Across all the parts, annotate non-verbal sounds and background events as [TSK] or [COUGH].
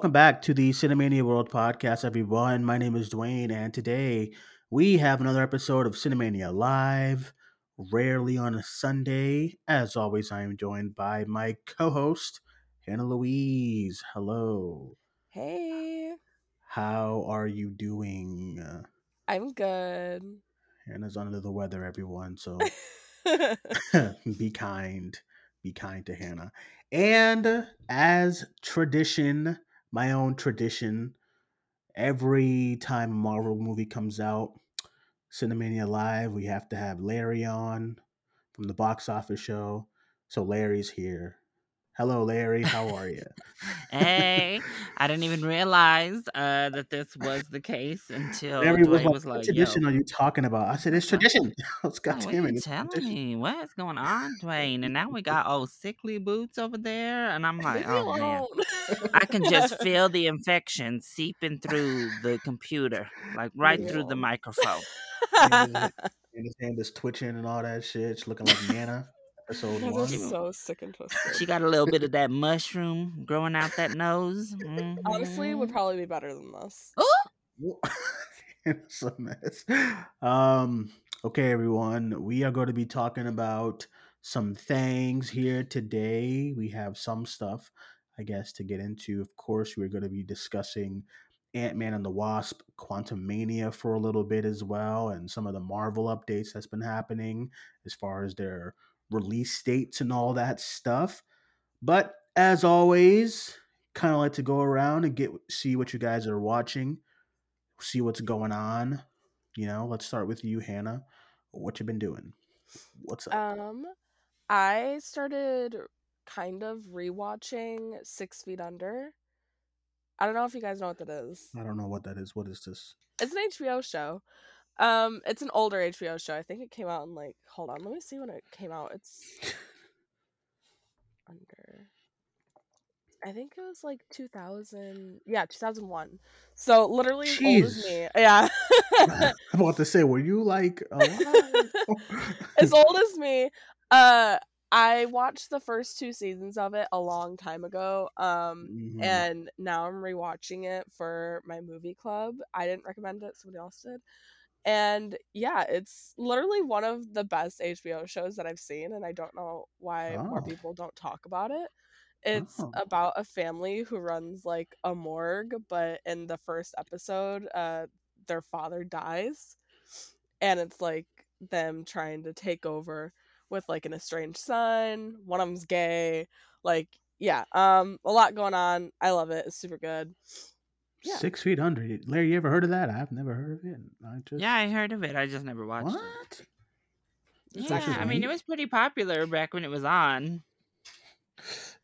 Welcome back to the Cinemania World podcast, everyone. My name is Dwayne, and today we have another episode of Cinemania Live, rarely on a Sunday. As always, I am joined by my co host, Hannah Louise. Hello. Hey, How are you doing? I'm good. Hannah's under the weather, everyone, so [LAUGHS] [LAUGHS] be kind. Be kind to Hannah. And as tradition, my own tradition, every time a Marvel movie comes out, Cinemania Live, we have to have Larry on from the box office show. So Larry's here. Hello, Larry. How are you? [LAUGHS] hey, I didn't even realize uh, that this was the case until Larry was like, was what like, tradition "Yo, are you talking about? I said, it's tradition. [LAUGHS] It's Oh, God what damn are it. telling me? What's going on, Dwayne?" And now we got old sickly boots over there, and I'm like, [LAUGHS] "Oh man. I can just feel the infection seeping through the computer, like right me through the microphone." And his hand is twitching and all that shit. It's looking like Nana, episode That one. so sick and twisted. She got a little bit of that mushroom growing out that nose. Honestly, would probably be better than this. [LAUGHS] it's a mess. Um, okay, everyone. We are going to be talking about some things here today. We have some stuff, I guess, to get into. Of course, we're going to be discussing Ant Man and the Wasp, Quantumania for a little bit as well, and some of the Marvel updates that's been happening as far as their release dates and all that stuff. But as always, kind of like to go around and get see what you guys are watching, see what's going on. You know, let's start with you, Hannah. What you been doing? What's up? Um, I started kind of rewatching Six Feet Under. I don't know if you guys know what that is. I don't know what that is. What is this? It's an HBO show. Um, it's an older HBO show. I think it came out in like hold on, let me see when it came out. It's under I think it was like 2000. Yeah, 2001. So literally as old as me. Yeah. [LAUGHS] I'm about to say, were you like [LAUGHS] as old as me. Uh I watched the first two seasons of it a long time ago. Um Mhm. and now I'm rewatching it for my movie club. I didn't recommend it, somebody else did. And yeah, it's literally one of the best HBO shows that I've seen, and I don't know why more Oh. people don't talk about it. It's Oh. about a family who runs like a morgue, but in the first episode, uh, their father dies, and it's like them trying to take over with like an estranged son. One of them's gay. Like, yeah, um, a lot going on. I love it. It's super good. Yeah. Six feet under. Larry, you ever heard of that? I've never heard of it. I just Yeah, I heard of it. I just never watched it. what? It's Yeah, I mean, it was pretty popular back when it was on.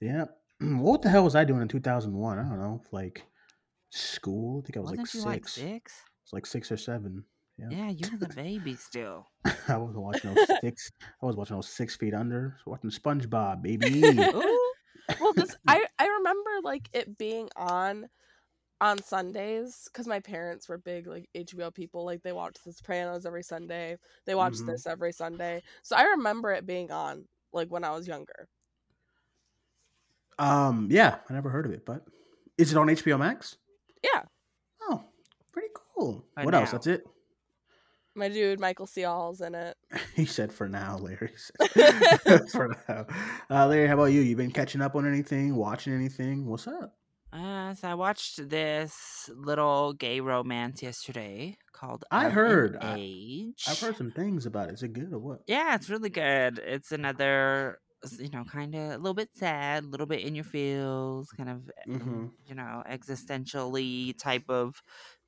Yeah. [CLEARS THROAT] What the hell was I doing in 2001? I don't know. Like school. I think I was Wasn't like six. like six? It's like six or seven. Yeah. Yeah, you was the [LAUGHS] baby still. I was watching those [LAUGHS] six. I was watching those six feet under. I was watching SpongeBob, [LAUGHS] baby. Ooh. well because i i remember like it being on on sundays because my parents were big like hbo people like they watched the sopranos every sunday they watched Mhm. this every sunday so i remember it being on like when i was younger um, yeah, I never heard of it, but is it on HBO Max? yeah Oh, pretty cool. For what else? That's it. my dude michael c Hall's in it [LAUGHS] He said for now, Larry. said [LAUGHS] [LAUGHS] for now. Uh, Larry, how about you? You been catching up on anything? Watching anything? What's up? Uh, so I watched this little gay romance yesterday called I Of heard- I- Age. I've heard some things about it. Is it good or what? Yeah, it's really good. It's another, you know, kind of a little bit sad, a little bit in your feels, kind of, um, Mhm. you know, existentially type of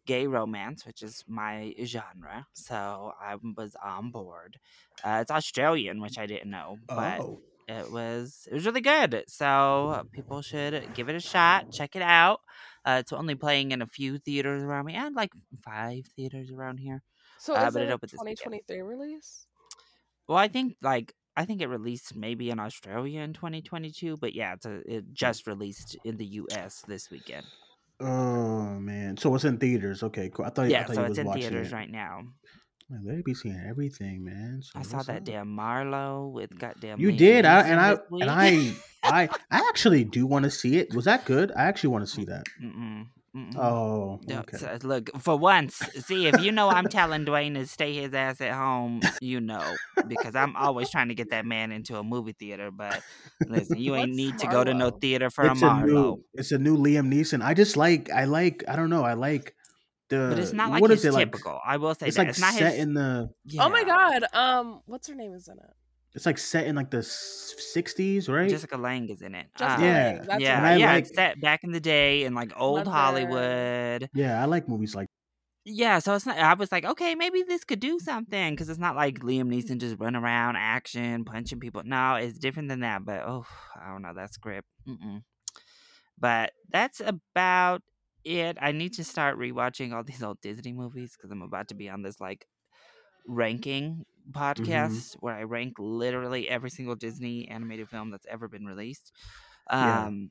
gay romance, which is my genre. So I was on board. Uh, it's Australian, which I didn't know, but Oh, it was it was really good. So people should give it a shot. Check it out. Uh, it's only playing in a few theaters around me, and like five theaters around here. so Uh, is but it it a opened this 2023 release Well, I think like I think it released maybe in Australia in 2022, but yeah, it's a, it just released in the U.S. this weekend. oh man. So it's in theaters. Okay, cool. I thought. I Yeah, thought so you it's was in watching theaters it. right now. Like, Larry be seeing everything, man. So I saw that up? damn Marlowe with goddamn. You did, I, and I and I I [LAUGHS] I actually do want to see it. Was that good? I actually want to see that. Mm-mm. Mm-mm. Oh, okay. so, look, for once, see if you know I'm telling Dwayne to stay his ass at home, you know, because I'm always trying to get that man into a movie theater. But listen, you ain't need to go to no theater for It's a a Marlowe. new. It's a new Liam Neeson. I just like. I like. I don't know. I like the. But it's not like what his is it like? typical. I will say It's that like it's not set his. in the. Oh my god. Um, what's her name is in it? It's like set in like the sixties, right? Jessica Lange is in it. Um, Yeah. Lange, That's yeah, right. yeah. like- It's set back in the day in like old Mother. Hollywood. yeah, I like movies like. Yeah, so it's not. I was like, okay, maybe this could do something because it's not like Liam Neeson just run around, action, punching people. No, it's different than that. But oh, I don't know that script. Mm-mm. But that's about it. I need to start rewatching all these old Disney movies because I'm about to be on this like ranking podcast where I rank literally every single Disney animated film that's ever been released. Yeah. Um,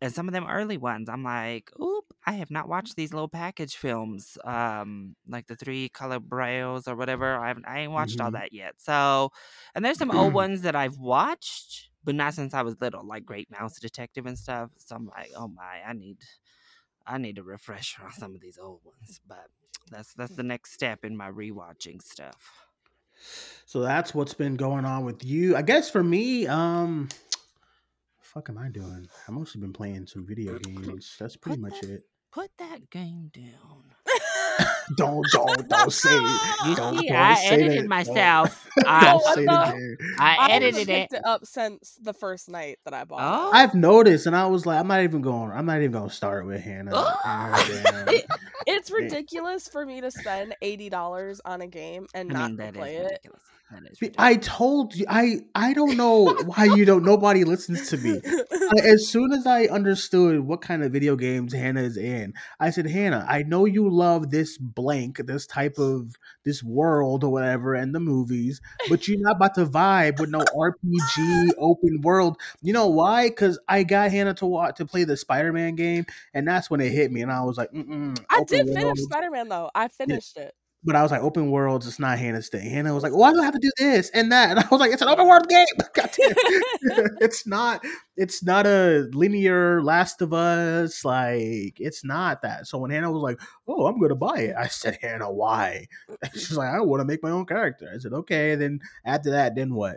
and some of them early ones, I'm like, oop, I have not watched these little package films, um, like the three Caballeros or whatever. I haven't, I ain't watched all Mhm. that yet. So, and there's some old [CLEARS THROAT] ones that I've watched, but not since I was little, like Great Mouse Detective and stuff. So I'm like, oh my, I need, I need a refresher [LAUGHS] on some of these old ones. But that's that's the next step in my rewatching stuff. So that's what's been going on with you. I guess for me, um, [TSK] fuck am I doing? I mostly been playing some video [CLEARS THROAT] games. That's pretty Put much that- it. Put that game down. [LAUGHS] [LAUGHS] Don't don't don't say You [LAUGHS] don't, see, don't I say edited that. Don't- myself. [LAUGHS] Don't, oh, I, say the- the game. I I edited it. it up since the first night that I bought Oh. it. I've noticed, and I was like, I'm not even going. I'm not even going to start with Hannah. Ah, oh. and It- It's ridiculous for me to spend eighty dollars on a game and I not mean, to play it. ridiculous. That is See, ridiculous. I told you. I I don't know why you don't. Nobody listens to me. I- as soon as I understood what kind of video games Hannah is in, I said, Hannah, I know you love this blank, this type of this world or whatever, and the movies, but you're not about to vibe with no RPG open world. You know why? Because I got Hannah to watch to play the Spider-Man game, and that's when it hit me, and I was like, Mm-mm, I open did finish. Spider Man though. I finished it. But I was like, open worlds, it's not Hannah's thing. Hannah was like, why do I have to do this and that? And I was like, it's an open world game. [LAUGHS] God damn. [LAUGHS] it's not it's not a linear Last of Us. Like, it's not that. So when Hannah was like, Oh, I'm gonna buy it, I said, Hannah, why? [LAUGHS] She's like, I want to make my own character. I said, Okay, then after that, then what?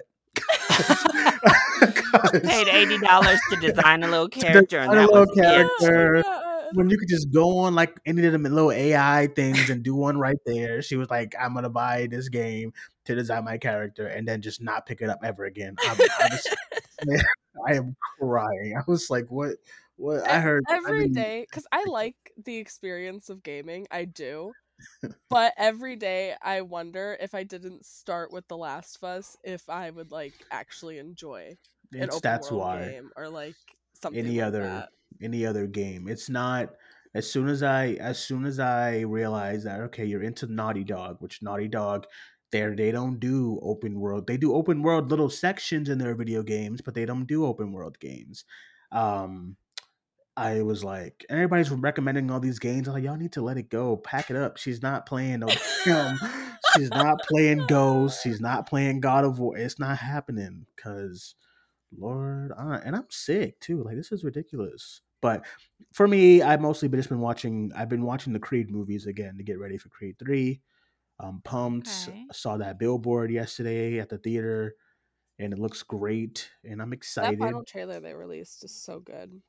Paid eighty dollars to design a little character, and design a that little was character. Oh God. When you could just go on like any of them little AI things and do one right there. She was like, "I'm gonna buy this game to design my character and then just not pick it up ever again." I'm, I, was, [LAUGHS] man, I am crying. I was like, "What? What?" I heard I mean, day because I [LAUGHS] like the experience of gaming. I do, but every day I wonder if I didn't start with The Last of Us, if I would like actually enjoy an open that's world why game or like something any like other that. any other game. It's not. As soon as I as soon as I realized that okay, you're into Naughty Dog, which Naughty Dog. They they don't do open world. They do open world little sections in their video games, but they don't do open world games. Um, I was like, everybody's recommending all these games. I'm like, y'all need to let it go. Pack it up. She's not playing no damn. She's not playing Ghost. She's not playing God of War. It's not happening because, Lord, I, and I'm sick too. Like this is ridiculous. But for me, I've mostly been just been watching. I've been watching the Creed movies again to get ready for Creed Three. I'm pumped. Okay. I saw that billboard yesterday at the theater, and it looks great. And I'm excited. That excited. final trailer they released is so good.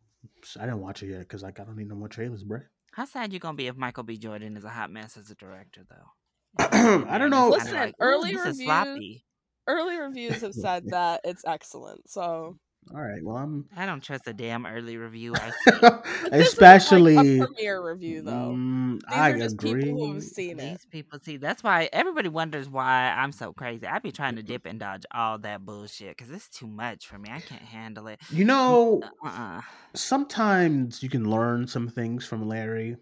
I didn't watch it yet because like I don't need no more trailers, bro. How sad you gonna be if Michael B. Jordan is a hot mess as a director, though? [CLEARS THROAT] I don't know. it's kinda Listen, like, early this is reviews- sloppy. Early reviews have said [LAUGHS] that it's excellent. So All right. Well, I'm I don't trust a damn early review I [LAUGHS] especially. like, a premiere review though. Mm, These I are just agree. people who have seen it. These people see. That's why everybody wonders why I'm so crazy. I be trying to dip and dodge all that bullshit because it's too much for me. I can't handle it. You know, Uh-uh. sometimes you can learn some things from Larry.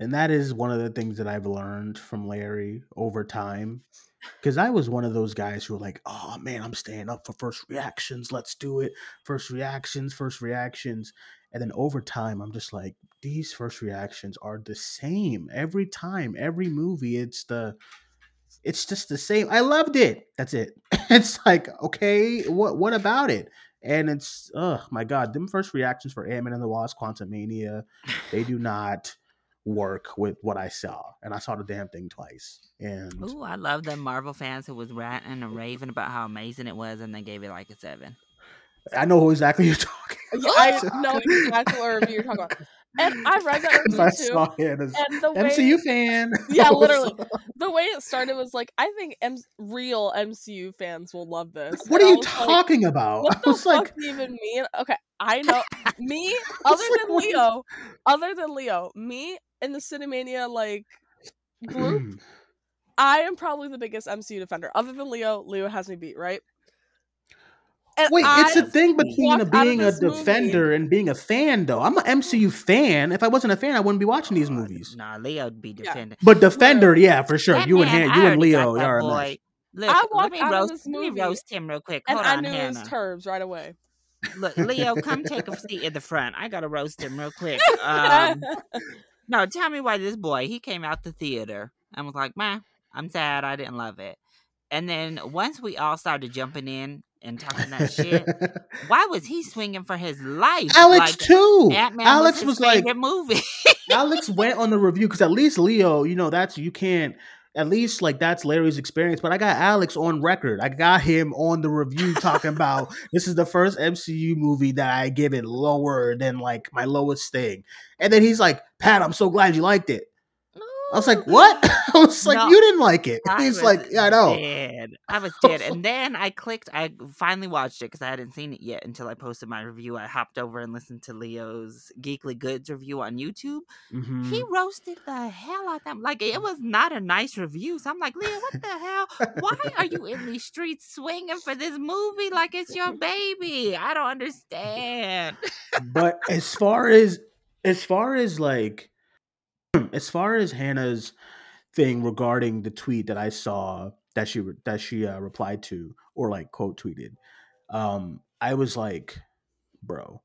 And that is one of the things that I've learned from Larry over time. Because I was one of those guys who were like, oh man, I'm staying up for first reactions. Let's do it. First reactions, first reactions. And then over time, I'm just like, these first reactions are the same every time, every movie. It's the, it's just the same. I loved it. That's it. [LAUGHS] It's like okay, what what about it? And it's oh my god, them first reactions for Ant Man and the Wasp: Quantumania, they do not work with what I saw, and I saw the damn thing twice. And Ooh, I love the Marvel fans who was ranting and raving about how amazing it was, and they gave it like a seven. I know who exactly you're [LAUGHS] talking. Yeah, I know exactly what you're talking about. [LAUGHS] And I read that [LAUGHS] review I too. saw it as And the way MCU fan. [LAUGHS] Yeah, literally. [LAUGHS] the way it started was like, I think M- real MCU fans will love this. what And are you was like, talking about? what I the was fuck like, do you even mean? Okay, I know me other than is- Leo, other than Leo, me in the Cinemania like group, [CLEARS THROAT] I am probably the biggest MCU defender. Other than Leo, Leo has me beat, right? And Wait, it's a thing between walked out of being a this movie- defender and being a fan, though. I'm an MCU fan. If I wasn't a fan, I wouldn't be watching these movies. Nah, Leo'd be Yeah. defending. But defender, yeah, for sure. That You and man, Han, I you and already got Leo that are a boy. Look, I let walked me roast, this let me roast him real quick. and Hold I on, knew his Hannah. terms right away. Look, Leo, come take a seat in the front. I gotta roast him real quick. Um, [LAUGHS] no, tell me why this boy he came out the theater and was like, "Man, I'm sad. I didn't love it." And then once we all started jumping in and talking that shit, [LAUGHS] why was he swinging for his life? Alex like, too. Alex was, was like, movie. Alex went on the review because at least Leo, you know, that's you can't. At least like that's Larry's experience, but I got Alex on record. I got him on the review talking about this is the first MCU movie that I give it lower than like my lowest thing. And then he's like, "Pat, I'm so glad you liked it." I was like, "What?" [LAUGHS] I was like, No, "You didn't like it." I He's like, "Yeah, I know." I was dead. I was [LAUGHS] dead. and then I clicked, I finally watched it because I hadn't seen it yet until I posted my review. I hopped over and listened to Leo's Geekly Goods review on YouTube. Mhm. He roasted the hell out of them. Like, it was not a nice review. So I'm like, Leo, what the hell? Why are you in these streets swinging for this movie like it's your baby? I don't [LAUGHS] understand. but as far as as far as like [CLEARS THROAT] as far as Hannah's thing regarding the tweet that I saw that she that she uh, replied to or like quote tweeted, um, I was like, bro.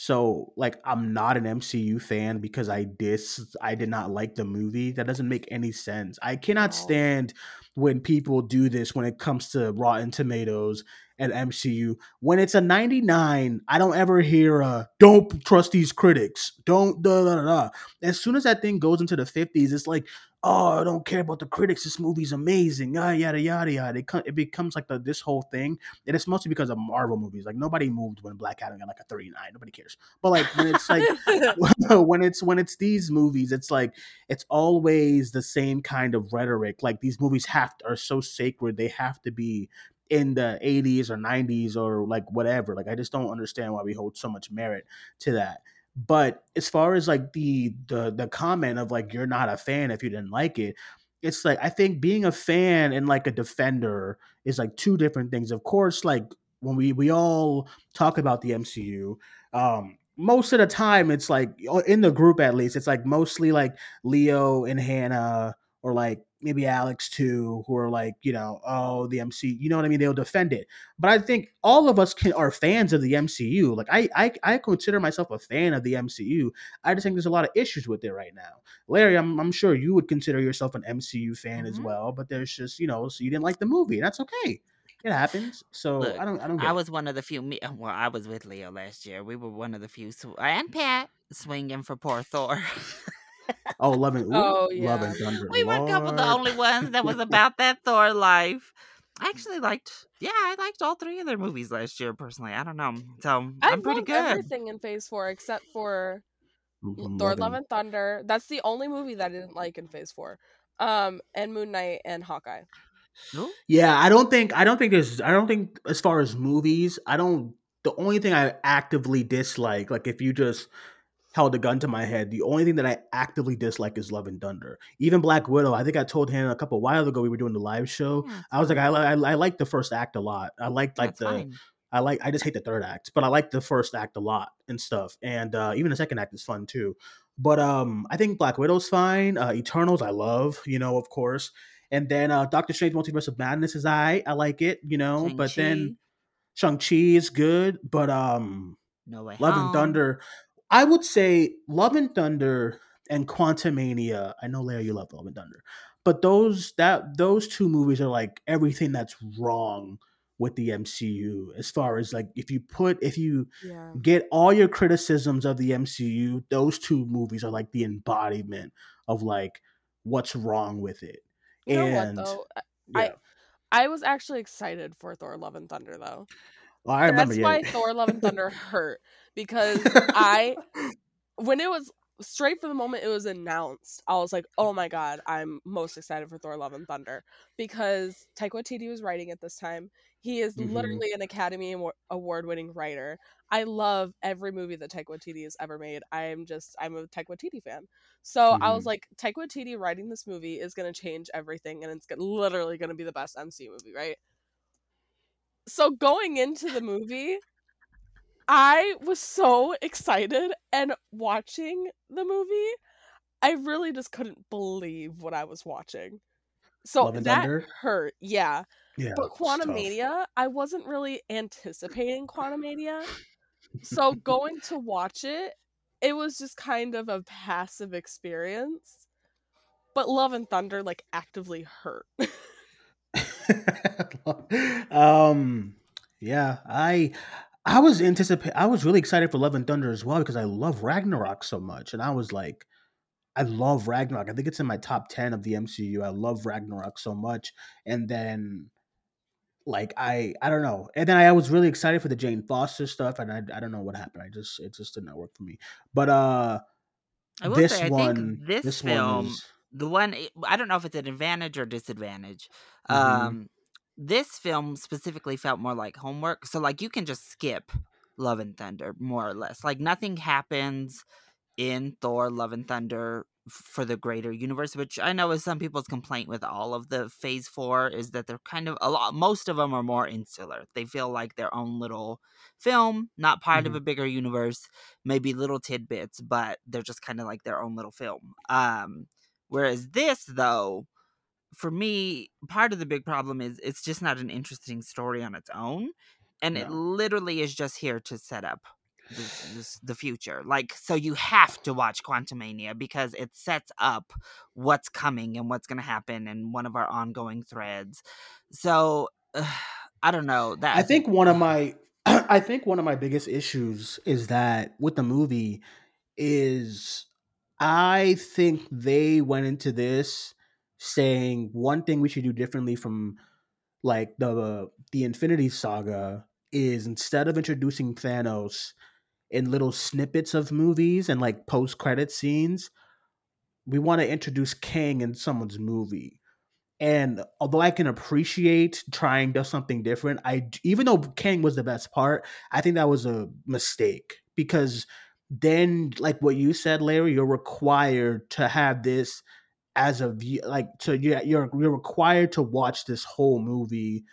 So like I'm not an MCU fan because I dis I did not like the movie. That doesn't make any sense. I cannot No. stand when people do this when it comes to Rotten Tomatoes and MCU. When it's a 99, I don't ever hear a don't trust these critics. Don't da da da. da. As soon as that thing goes into the 50s, it's like, oh, I don't care about the critics. This movie's amazing. Ah, yada yada yada. It, it becomes like the, this whole thing, and it's mostly because of Marvel movies. Like nobody moved when Black Adam got like a 39. Nobody cares. But like when it's like [LAUGHS] [LAUGHS] when it's when it's these movies, it's like it's always the same kind of rhetoric. Like these movies have are so sacred, they have to be in the 80s or 90s or like whatever. Like I just don't understand why we hold so much merit to that. But as far as like the the the comment of like you're not a fan if you didn't like it, it's like I think being a fan and like a defender is like two different things. Of course, like when we we all talk about the MCU, um most of the time it's like in the group at least it's like mostly like leo and hannah or like maybe alex too who are like you know oh the mc you know what i mean they'll defend it but i think all of us can are fans of the mcu like i i, I consider myself a fan of the mcu i just think there's a lot of issues with it right now larry i'm, I'm sure you would consider yourself an mcu fan as Mhm. well but there's just you know so you didn't like the movie that's okay it happens so Look, i don't i don't I it. was one of the few. Me, well, I was with Leo last year. We were one of the few, sw- and Pat swinging for poor Thor. [LAUGHS] oh love and ooh, Oh, love and thunder we were a couple of the only ones that was [LAUGHS] about that Thor life. I actually liked, yeah, I liked all three of their movies last year. Personally, I don't know, so I I'm pretty loved good. everything in Phase Four except for L- Mhm, Thor: Love Love and- and Thunder. That's the only movie that I didn't like in Phase Four. Um, and Moon Knight and Hawkeye. Ooh, Yeah, I don't think I don't think there's I don't think as far as movies, I don't the only thing I actively dislike, like if you just held a gun to my head, the only thing that I actively dislike is Love and Thunder. Even Black Widow, I think I told Hannah a couple while ago we were doing the live show. yeah, I was like. I, I I like the first act a lot. I liked like That's the fine. I like I just hate the third act, but I like the first act a lot and stuff. And uh even the second act is fun too. But um I think Black Widow's fine. Uh Eternals I love, you know, of course. And then uh Doctor Strange Multiverse of Madness is I I like it, you know, but then Shang-Chi, Shang-Chi is good, but um No Way Love Home. and Thunder I would say Love and Thunder and Quantumania. I know Larry you love Love and Thunder. but those that those two movies are like everything that's wrong with the MCU as far as like if you put if you Yeah. get all your criticisms of the MCU, those two movies are like the embodiment of like what's wrong with it. You know and what though? I- I was actually excited for Thor: Love and Thunder though. Well, I remember That's yeah. why Thor: Love and Thunder hurt because I [LAUGHS] when it was straight from the moment it was announced, I was like, "Oh my god, I'm most excited for Thor: Love and Thunder" because Taika Waititi was writing at this time. He is Mhm. literally an Academy Award winning writer. I love every movie that Taika Waititi has ever made. I'm just I'm a Taika Waititi fan. So I was Mhm. like, Taika Waititi writing this movie is gonna change everything, and it's literally gonna be the best MCU movie, right? So going into the movie, I was so excited and watching the movie, I really just couldn't believe what I was watching. So that Thunder? hurt, yeah. yeah, But Quantum. Quantumania, I wasn't really anticipating Quantumania. So [LAUGHS] going to watch it, it was just kind of a passive experience. But Love and Thunder like actively hurt. [LAUGHS] [LAUGHS] um yeah i i was anticipate i was really excited for love and thunder as well because i love ragnarok so much and i was like i love ragnarok. I think it's in my top 10 of the mcu i love ragnarok so much and then like i i don't know. And then i was really excited for the jane foster stuff and i, I don't know what happened. I just it just did not work for me. But uh I will this say, I one think this, this film, one is the one eh, I don't know if it's an advantage or disadvantage. Mhm. Um, this film specifically felt more like homework, so like you can just skip Love and Thunder more or less. Like nothing happens in Thor: Love and Thunder for the greater universe, which I know is some people's complaint with all of the Phase Four is that they're kind of a lot. Most of them are more insular. They feel like their own little film, not part of Mhm. a bigger universe. Maybe little tidbits, but they're just kind of like their own little film. Um, whereas this, though, for me, part of the big problem is it's just not an interesting story on its own, and it literally is just here to set up this, this, the future. Like, so you have to watch Quantumania because it sets up what's coming and what's going to happen in one of our ongoing threads. So. I don't know that I think one of my [CLEARS THROAT] I think one of my biggest issues is that with the movie is I think they went into this saying one thing we should do differently from like the the Infinity Saga is instead of introducing Thanos in little snippets of movies and like post credit scenes, we want to introduce Kang in someone's movie. And although I can appreciate trying to do something different, I even though Kang was the best part, I think that was a mistake because then, like what you said, Larry, you're required to have this as a view, like so you're you're you're required to watch this whole movie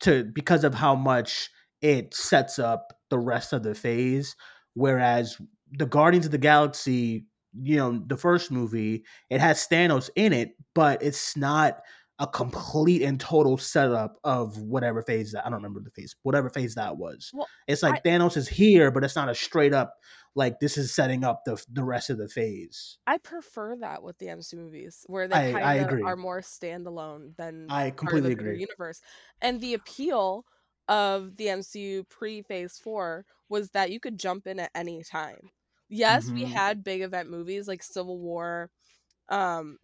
to because of how much it sets up the rest of the phase. Whereas the Guardians of the Galaxy, you know, the first movie, it has Thanos in it, but it's not a complete and total setup of whatever phase that I don't remember the phase, whatever phase that was. Well, It's like Thanos is here, but it's not a straight up like this is setting up the the rest of the phase. I prefer that with the MCU movies, where they I- I kind of agree. are more standalone than I completely agree. universe. And the appeal of the MCU pre Phase Four was that you could jump in at any time. Yes, we Mhm. had big event movies like Civil War. Um,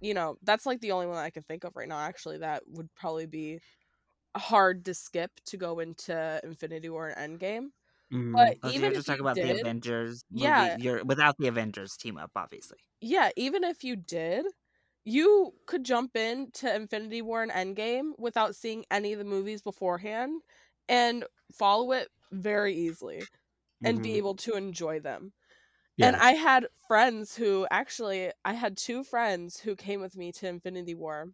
you know, that's like the only one I can think of right now. Actually, that would probably be hard to skip to go into Infinity War and Endgame. Mhm. But so even you're just talking about the Avengers movie. Yeah. You're without the Avengers team up, obviously. yeah, even if you did, you could jump in to Infinity War and Endgame without seeing any of the movies beforehand and follow it very easily and be Mhm. able to enjoy them. Yeah. And I had friends who actually, I had two friends who came with me to Infinity War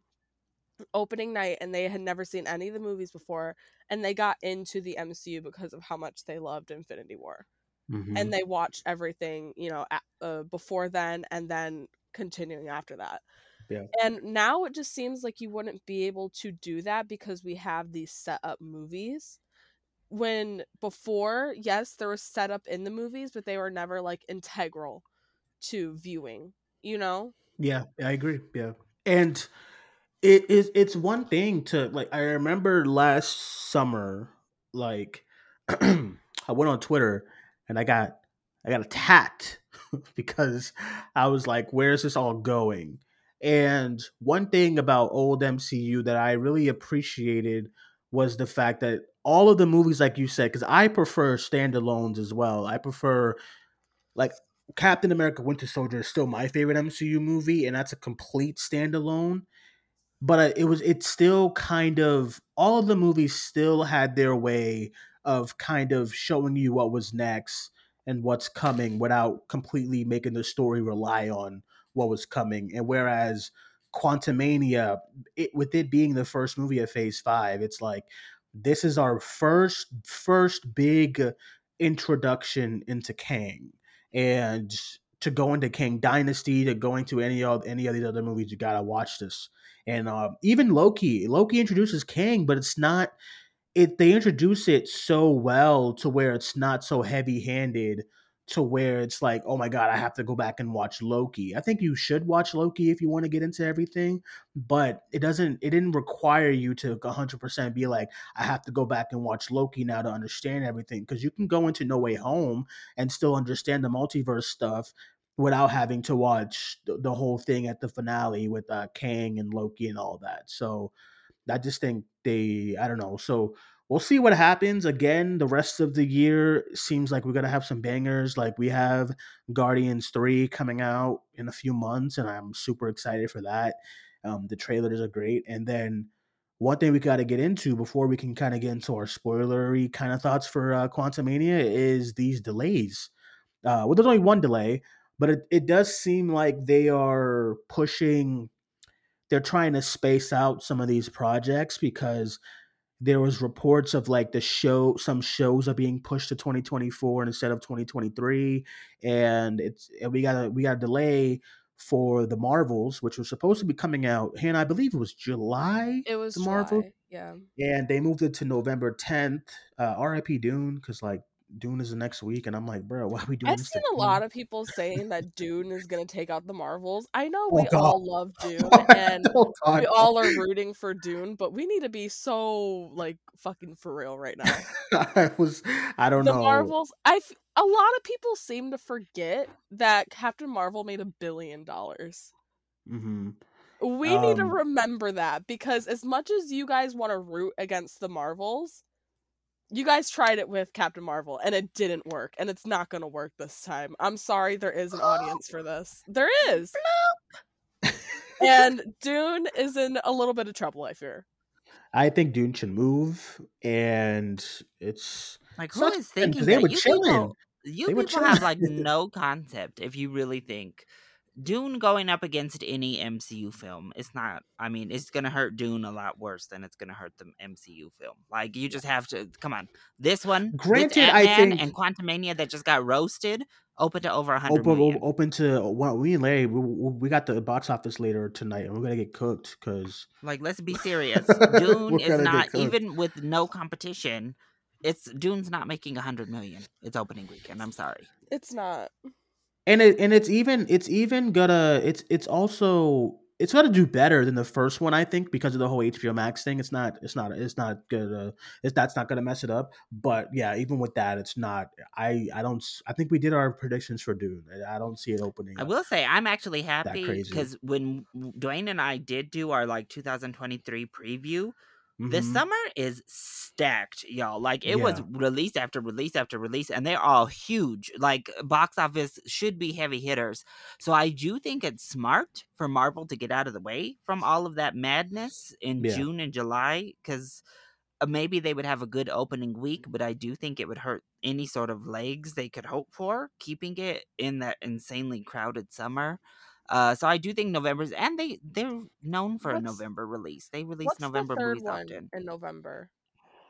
opening night and they had never seen any of the movies before and they got into the MCU because of how much they loved Infinity War Mhm. and they watched everything you know uh, before then and then continuing after that Yeah. and now it just seems like you wouldn't be able to do that because we have these set up movies when before yes there was set up in the movies but they were never like integral to viewing you know Yeah, I agree. Yeah. and it is it's one thing to like i remember last summer like [CLEARS THROAT] i went on twitter and i got i got attacked [LAUGHS] because i was like where's this all going? And one thing about old mcu that i really appreciated was the fact that all of the movies like you said because i prefer standalones as well. I prefer like captain america winter soldier is still my favorite mcu movie and that's a complete standalone but uh, it was it still kind of all of the movies still had their way of kind of showing you what was next and what's coming without completely making the story rely on what was coming and whereas quantumania it, with it being the first movie of phase five it's like this is our first first big introduction into kang and to go into Kang Dynasty, to going to any of any of these other movies, you gotta watch this. And uh, even Loki, Loki introduces Kang, but it's not. It they introduce it so well to where it's not so heavy handed to where it's like, oh my god, I have to go back and watch Loki. I think you should watch Loki if you want to get into everything, but it doesn't. It didn't require you to 100 percent be like, I have to go back and watch Loki now to understand everything because you can go into No Way Home and still understand the multiverse stuff without having to watch the, the whole thing at the finale with uh, Kang and Loki and all that. So I just think they, I don't know. So we'll see what happens. Again, the rest of the year seems like we're gonna have some bangers. Like we have Guardians Three coming out in a few months, and I'm super excited for that. Um, the trailers are great, and then one thing we got to get into before we can kind of get into our spoilery kind of thoughts for uh, Quantumania is these delays. Uh, well, there's only one delay, but it, it does seem like they are pushing they're trying to space out some of these projects because there was reports of like the show some shows are being pushed to 2024 instead of 2023 and it's and we got a we got a delay for the marvels which was supposed to be coming out and i believe it was july It was the marvel yeah. and they moved it to november 10th uh rip dune because like dune is the next week and i'm like bro why are we doing I've seen a Dune? lot of people saying that Dune is gonna take out the Marvels. I know Oh, we God. all love [LAUGHS] Dune and [LAUGHS] Oh, we all are rooting for Dune, but we need to be so like fucking for real right now. [LAUGHS] I was I don't the know. Marvels, I a lot of people seem to forget that Captain Marvel made a billion dollars. hmm We need to Um, remember that because as much as you guys want to root against the Marvels, you guys tried it with Captain Marvel and it didn't work and it's not going to work this time. I'm sorry there is an [GASPS] audience for this. There is. and Dune is in a little bit of trouble, I fear. I think Dune should move, and it's Like who such is and thinking they that? were You chilling. people, you They people have like no concept if you really think Dune going up against any MCU film. It's not. I mean, it's gonna hurt Dune a lot worse than it's gonna hurt the MCU film. Like you just have to come on. This one, Granted, I think- and Quantumania that just got roasted, open to over a hundred Open, million. open to uh, well, we and Larry. We, we we got the box office later tonight, and we're gonna get cooked because Like, let's be serious. [LAUGHS] Dune is not even with no competition. It's Dune's not making a hundred million. It's opening weekend. I'm sorry. It's not. And it and it's even it's even gonna it's it's also it's gonna do better than the first one I think because of the whole HBO Max thing. It's not it's not it's not gonna it's that's not gonna mess it up. But yeah, even with that, it's not. I I don't I think we did our predictions for Dune. I- I don't see it opening. I will say I'm actually happy because when Dwayne and I did do our like 2023 preview, this Mhm. summer is stacked, y'all. Like it was Yeah. release after release after release, and they're all huge. Like box office should be heavy hitters. So I do think it's smart for Marvel to get out of the way from all of that madness in Yeah. June and July because maybe they would have a good opening week, but I do think it would hurt any sort of legs they could hope for keeping it in that insanely crowded summer. Uh, so I do think November's and they they're known for a November release. They release What's November the third movies one often. in November?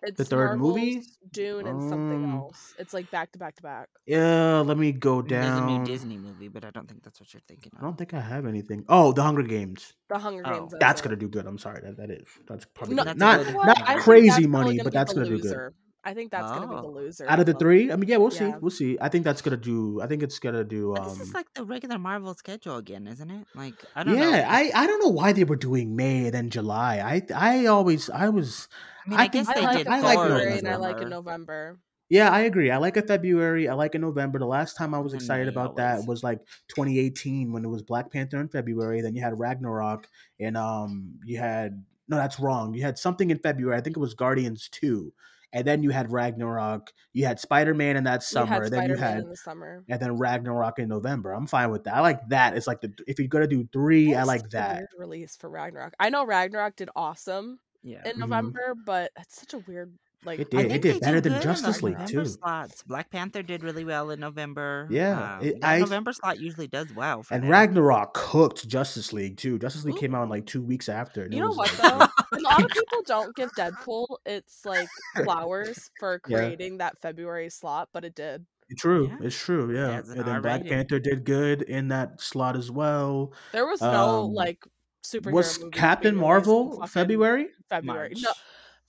It's third movie? Marvel's, Dune, and something Um, else. It's like back to back to back. Yeah, let me go down. There's a new Disney movie, but I don't think that's what you're thinking I don't think I have anything. Oh, The Hunger Games. The Hunger Oh. Games. That's it. gonna do good. I'm sorry. That that is. That's probably No, not That's not, good You not thing. I think crazy that's money, gonna but that's gonna do good. Loser. I think that's gonna be the Oh. loser. Out of the three, I mean, yeah, we'll see. We'll see. I think that's gonna do. I think it's gonna do. But this is Um, like the regular Marvel schedule again, isn't it? Like I don't know. yeah, I I don't know why they were doing May and then July. I I always I was. I mean, I I, guess think I they like did a I like Thor in February and I November. like a November. November. Yeah, I agree. I like a February. I like a November. The last time I was excited May about that was like 2018 when it was Black Panther in February. Then you had Ragnarok, and um, you had no, that's wrong. You had something in February. I think it was Guardians two, and then you had Ragnarok. You had Spider Man in that We summer. had then you Spider Man had in the summer. and then Ragnarok in November. I'm fine with that. I like that. It's like the if you're gonna do three, That I like that. weird release for Ragnarok. I know Ragnarok did awesome Yeah. in Mhm. November, but it's such a weird like It did. It did better do than good in Justice those League November too. slots. Black Panther did really well in November. Yeah, Um, it, that I November slot usually does well for and them. Ragnarok cooked Justice League too. Justice League came out in like two weeks after, You know what like [LAUGHS] though? A lot [LAUGHS] of people don't give Deadpool its like flowers for [LAUGHS] yeah. creating that February slot, but it did. True, Yeah. it's true. It Yeah, has an and then R Black rating. Panther did good in that slot as well. There was no Um, like superhero was movies Captain being released in Marvel fucking February? February. No, March.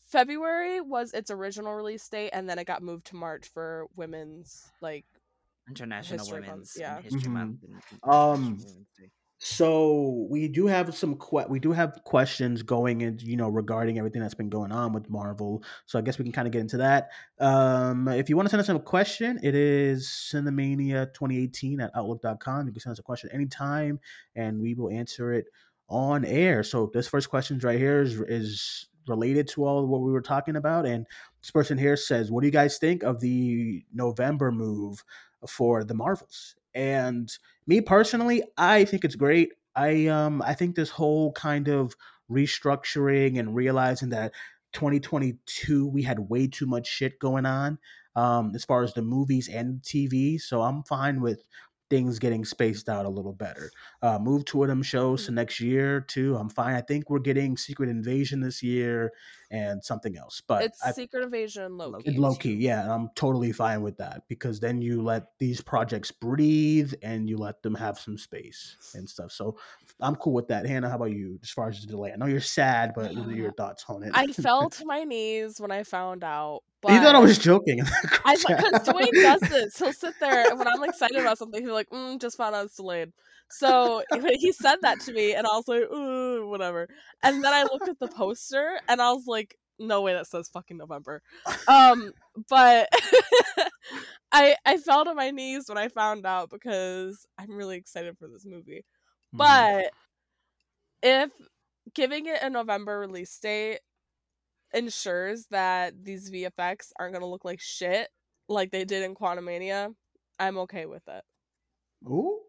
February was its original release date, and then it got moved to March for women's like International History Month, Women's yeah. History Mhm. Month. and Um, International Women's Day. So we do have some que- we do have questions going in, you know, regarding everything that's been going on with Marvel. So I guess we can kind of get into that. Um, if you want to send us a question, it is cinemania2018 at outlook.com. You can send us a question anytime and we will answer it on air. So this first question right here is is related to all what we were talking about. And this person here says, What do you guys think of the November move for the Marvels? And me personally, I think it's great. I um I think this whole kind of restructuring and realizing that 2022 we had way too much shit going on um as far as the movies and TV, so I'm fine with things getting spaced out a little better. Uh move two of them shows to next year too. I'm fine. I think we're getting Secret Invasion this year and something else. But it's I Secret Invasion Loki. Loki. Yeah, I'm totally fine with that because then you let these projects breathe and you let them have some space and stuff. So I'm cool with that. Hannah, how about you as far as the delay? I know you're sad, but what are your [SIGHS] thoughts on it? I fell [LAUGHS] to my knees when I found out. But you thought I was joking. I because. Dwayne does [LAUGHS] this. He'll sit there when I'm excited about something. He's like, mm, "Just found out it's delayed." So he said that to me, and I was like, "Ooh, whatever." And then I looked at the poster, and I was like, "No way, that says fucking November." [LAUGHS] Um, but [LAUGHS] I I fell to my knees when I found out because I'm really excited for this movie. Mhm. But if giving it a November release date ensures that these VFX aren't gonna look like shit like they did in Quantumania, I'm okay with it. Ooh.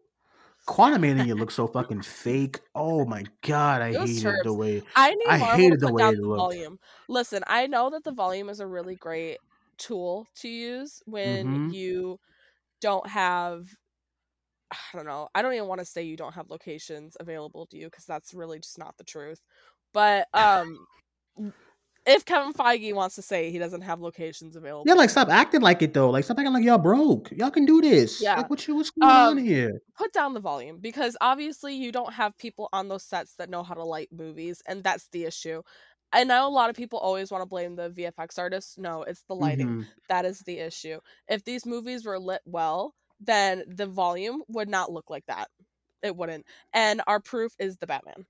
Quantumania [LAUGHS] looks so fucking fake. Oh my god, I was hated the way I need I hated the way it looked. volume. Listen, I know that the volume is a really great tool to use when Mhm. you don't have [SIGHS] I don't know. I don't even want to say you don't have locations available to you because that's really just not the truth. But um if Kevin Feige wants to say he doesn't have locations available, Yeah, like stop acting like it though. Like stop acting like y'all broke. Y'all can do this. Yeah. Like what you what's going on Um, here? put down the volume because obviously you don't have people on those sets that know how to light movies and that's the issue i know a lot of people always want to blame the vfx artists no it's the lighting Mhm. that is the issue if these movies were lit well then the volume would not look like that it wouldn't and our proof is the batman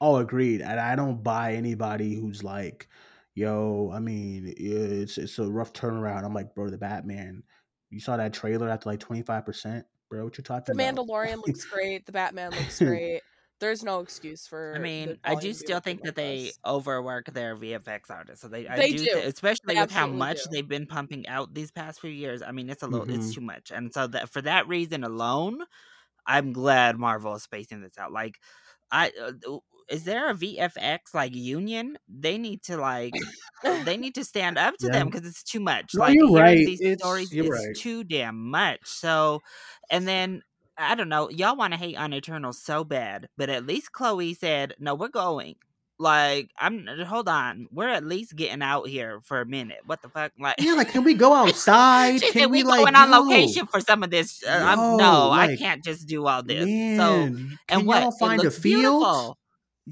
Oh, agreed. And I don't buy anybody who's like, "Yo, I mean, it's it's a rough turnaround." I'm like, bro, the Batman. You saw that trailer after like 25 percent, bro. What you the talking about? The Mandalorian looks [LAUGHS] great the batman looks [LAUGHS] great there's no excuse for I mean, I do still looking think that like they this. overwork their VFX artists. So they, I do, do. thi- especially They with how much do. they've been pumping out these past few years. I mean, it's a little, it's Mhm. too much, and so that for that reason alone, I'm glad Marvel is spacing this out. Like, I uh, w- is there a VFX like union? They need to like, they [LAUGHS] need to stand up to Yeah. them because it's too much. No, like you're right. these It's- stories, it's right. too damn much. So, and then I don't know. Y'all want to hate on Eternal so bad, but at least Chloe said, "No, we're going." Like, I'm. Hold on, we're at least getting out here for a minute. What the fuck? Like, Yeah, like can we go [LAUGHS] outside? can we, we like going on location for some of this. Uh, yo, no, I can't just do all this. Man, so, can and y'all what? find it a field? beautiful.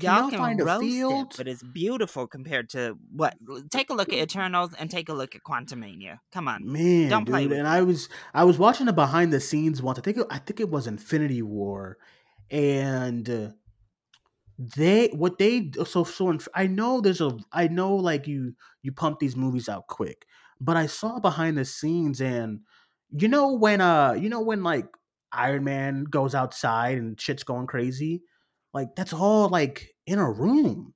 Y'all can find a roast field? it, but it's beautiful compared to what. Take a look at Eternals and take a look at Quantumania. Come on, Man, Don't play dude, with and it. I was I was watching the behind the scenes once. I think it, I think it was Infinity War, and uh, they what they so so I know there's a I know like you you pump these movies out quick, but I saw behind the scenes and you know when uh you know when like Iron Man goes outside and shit's going crazy, like that's all like in a room.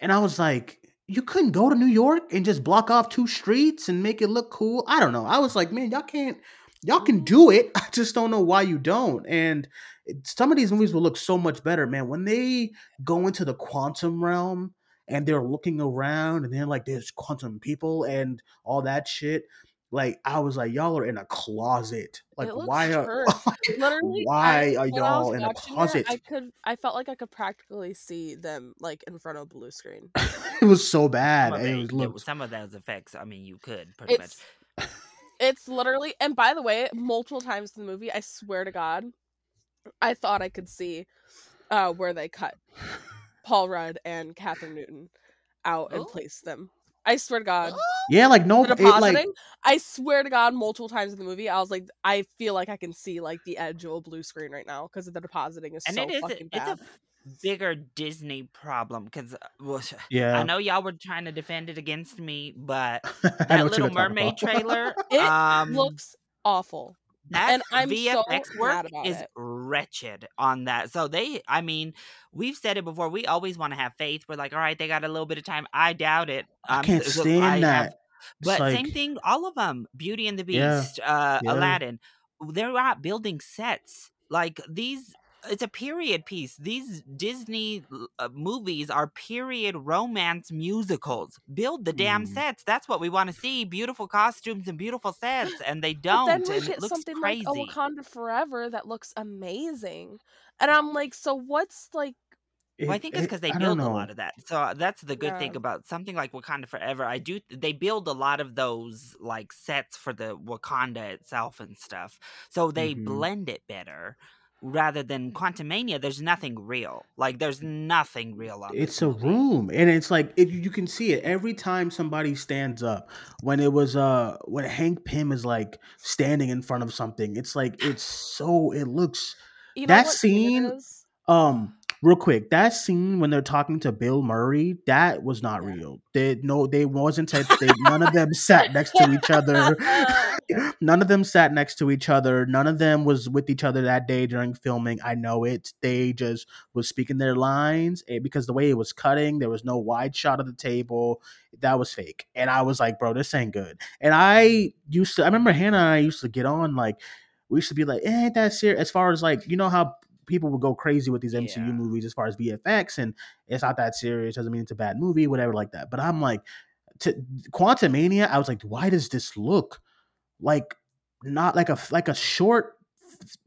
And I was like, you couldn't go to New York and just block off two streets and make it look cool. I don't know. I was like, man, y'all can't, y'all can do it. [LAUGHS] I just don't know why you don't. And some of these movies will look so much better, man. When they go into the quantum realm and they're looking around and they're like, there's quantum people and all that shit. Like I was like, y'all are in a closet. Like why are. [LAUGHS] Literally, why I, are when I was y'all in a watching it, closet? I could, I felt like I could practically see them like in front of a blue screen. [LAUGHS] it was so bad. some of, it, it was yeah, looked some of those effects. I mean, you could pretty much. It's, it's literally, and by the way, multiple times in the movie, I swear to God, I thought I could see uh, where they cut [LAUGHS] Paul Rudd and Kathryn Newton out and Oh. placed them. I swear to God. [GASPS] yeah, like no, the it, like depositing, I swear to God, multiple times in the movie, I was like, I feel like I can see like the edge of a blue screen right now because of the depositing is and so it is a, fucking it's bad. a bigger Disney problem because well, yeah. I know y'all were trying to defend it against me, but [LAUGHS] that Little Mermaid trailer, [LAUGHS] It um, Looks awful. That and I'm so VFX work is it. wretched on that. So they, I mean, we've said it before. We always want to have faith. We're like, all right, they got a little bit of time. I doubt it. I Um, can't so- so stand I that. have- but same thing, all of them. Beauty and the Yeah, Beast, uh, yeah. Aladdin. They're not building sets like these. It's a period piece. These Disney uh, movies are period romance musicals. Build the damn Mm. sets. That's what we want to see. Beautiful costumes and beautiful sets, and they don't. then we and get it looks something crazy. like Wakanda Forever that looks amazing. And I'm like, so what's like Well, I think it's because they I build a lot of that. So uh, that's the good Yeah. thing about something like Wakanda Forever. I do they build a lot of those like sets for the Wakanda itself and stuff. So they Mhm. blend it better rather than Quantumania. There's nothing real. Like there's nothing real on It's a movie. room, and it's like it, you can see it every time somebody stands up. When it was uh when Hank Pym is like standing in front of something, it's like it's so it looks you know That scene- um real quick that scene when they're talking to Bill Murray that was not Yeah. real. They no they wasn't they, they none of them sat next to each other. [LAUGHS] [LAUGHS] [LAUGHS] none of them sat next to each other. None of them was with each other that day during filming. I know it. They just was speaking their lines and because the way it was cutting, there was no wide shot of the table. That was fake. And I was like, bro, this ain't good. And I used to I remember Hannah and I used to get on like we used to be like, eh, ain't that serious? As far as like, you know how people would go crazy with these MCU Yeah. movies as far as VFX and it's not that serious, doesn't mean it's a bad movie, whatever like that. But I'm like to Quantumania, I was like, why does this look like not like a like a short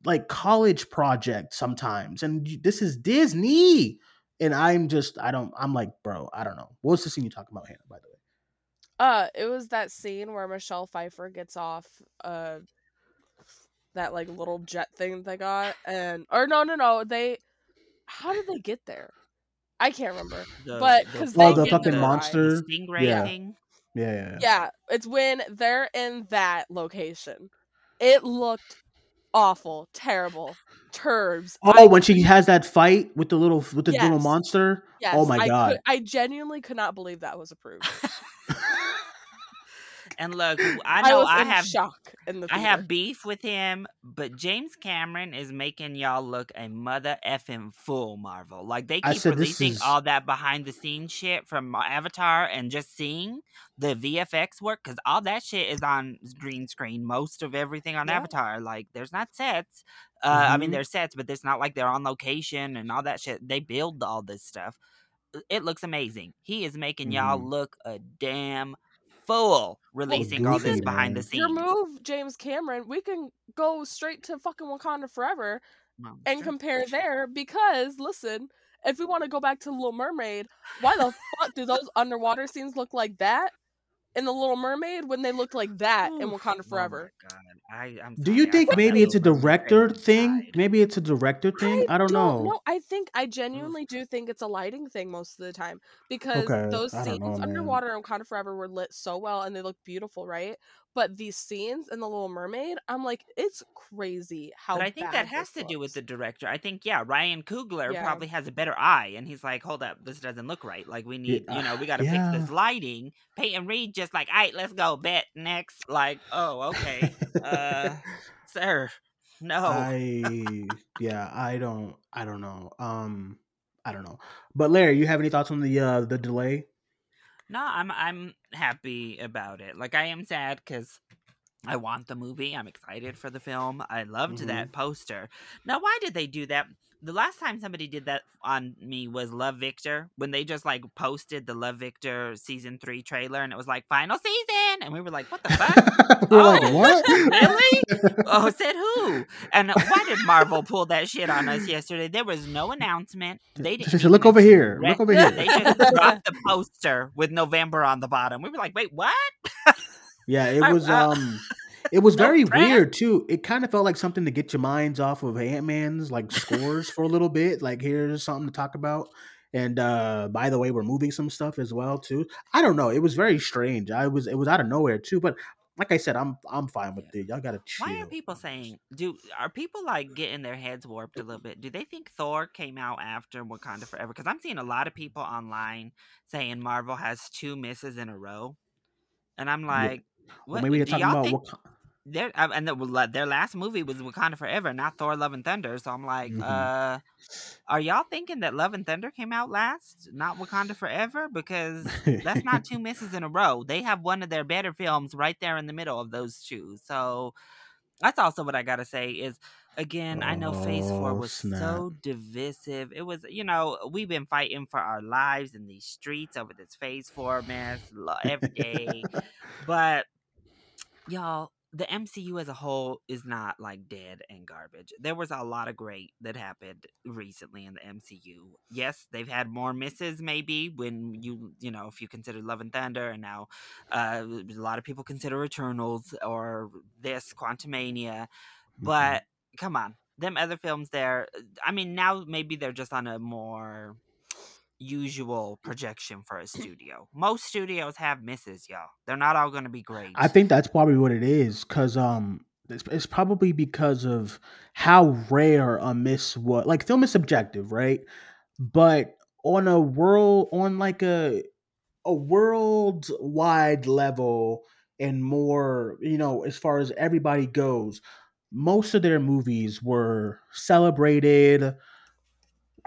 like college project sometimes and this is disney and i'm just i don't i'm like bro i don't know what was the scene you talking about hannah by the way Uh, it was that scene where Michelle Pfeiffer gets off uh that like little jet thing they got, and or no, no, no, they. How did they get there? I can't remember. The- But the 'cause oh the fucking the- monster the stingray Yeah. thing. Yeah yeah, yeah. Yeah, it's when they're in that location. It looked awful, terrible, turbs. oh I when she has that fight with the little with the little monster oh yes, oh my I god could, I genuinely could not believe that was approved. [LAUGHS] And look, I I, know was I, in have shock in the. I have beef with him, but James Cameron is making y'all look a mother effing fool, Marvel. Like they keep releasing is- all that behind the scenes shit from Avatar and just seeing the VFX work because all that shit is on green screen. Most of everything on Yeah. Avatar, like there's not sets. Uh, I mean, Mhm. there's sets, but it's not like they're on location and all that shit. They build all this stuff. It looks amazing. He is making y'all Mhm. look a damn fool releasing all this behind the scenes. your move, James Cameron. We can go straight to fucking Wakanda Forever Well, and sure. compare there because listen, if we want to go back to Little Mermaid, why the fuck do those underwater scenes look like that in the Little Mermaid when they looked like that in Oof. Wakanda Oh Forever. my god. I, I'm Do you sorry, I think maybe it's a director thing? died. Maybe it's a director thing. I don't know. No, I think I genuinely do think it's a lighting thing most of the time because Okay, those scenes know, underwater in Wakanda Forever were lit so well and they look beautiful, right? But these scenes in the Little Mermaid, I'm like, it's crazy how. But I think that has to do with the director. I think yeah, Ryan Coogler Yeah. probably has a better eye, and he's like, "Hold up, this doesn't look right. Like we need, you know, we got to yeah. fix this lighting." Peyton Reed just like, "All right, let's go. Bet next." Like, oh, okay, uh, [LAUGHS] sir, [LAUGHS] no. I [LAUGHS] yeah, I don't I don't know. Um I don't know. But Larry, you have any thoughts on the uh the delay? No, I'm I'm happy about it. Like I am sad because I want the movie. I'm excited for the film. I loved Mhm. that poster. Now, why did they do that? The last time somebody did that on me was Love Victor when they just like posted the Love Victor season three trailer and it was like final season and we were like, what the fuck? [LAUGHS] We're like, Oh, what? [LAUGHS] really? [LAUGHS] oh, said who? And why did Marvel pull that shit on us yesterday? There was no announcement. They didn't Just look over here. Look over here. They just dropped the poster with November on the bottom. We were like, wait, what? Yeah, it was uh, um it was no very press. weird too. It kind of felt like something to get your minds off of Ant-Man's like scores for a little bit. Like here's something to talk about. And uh by the way, we're moving some stuff as well too. I don't know. It was very strange. I was it was out of nowhere too, but like I said, I'm I'm fine with it. Y'all gotta chill. Why are people saying? Do are people like getting their heads warped a little bit? Do they think Thor came out after Wakanda Forever? Because I'm seeing a lot of people online saying Marvel has two misses in a row, and I'm like, Well, what? maybe they're talking about think what their uh, and the, their last movie was Wakanda Forever, not Thor: Love and Thunder. So I'm like, Mhm. uh, are y'all thinking that Love and Thunder came out last, not Wakanda Forever? Because that's not two [LAUGHS] misses in a row. They have one of their better films right there in the middle of those two. So that's also what I gotta say is again, I know Phase Four was snap. so divisive. It was, you know, we've been fighting for our lives in these streets over this Phase Four mess every day, [LAUGHS] but y'all. The MCU as a whole is not like dead and garbage. There was a lot of great that happened recently in the MCU. Yes, they've had more misses maybe when you you know if you consider Love and Thunder and now uh, a lot of people consider Eternals or this Quantumania. Mm-hmm. But come on, them other films there. I mean, now maybe they're just on a more usual projection for a studio. Most studios have misses, y'all. They're not all going to be great. I think that's probably what it is, cause um, it's, it's probably because of how rare a miss was. Like film is subjective, right? But on a world, on like a a worldwide level, and more, you know, as far as everybody goes, most of their movies were celebrated,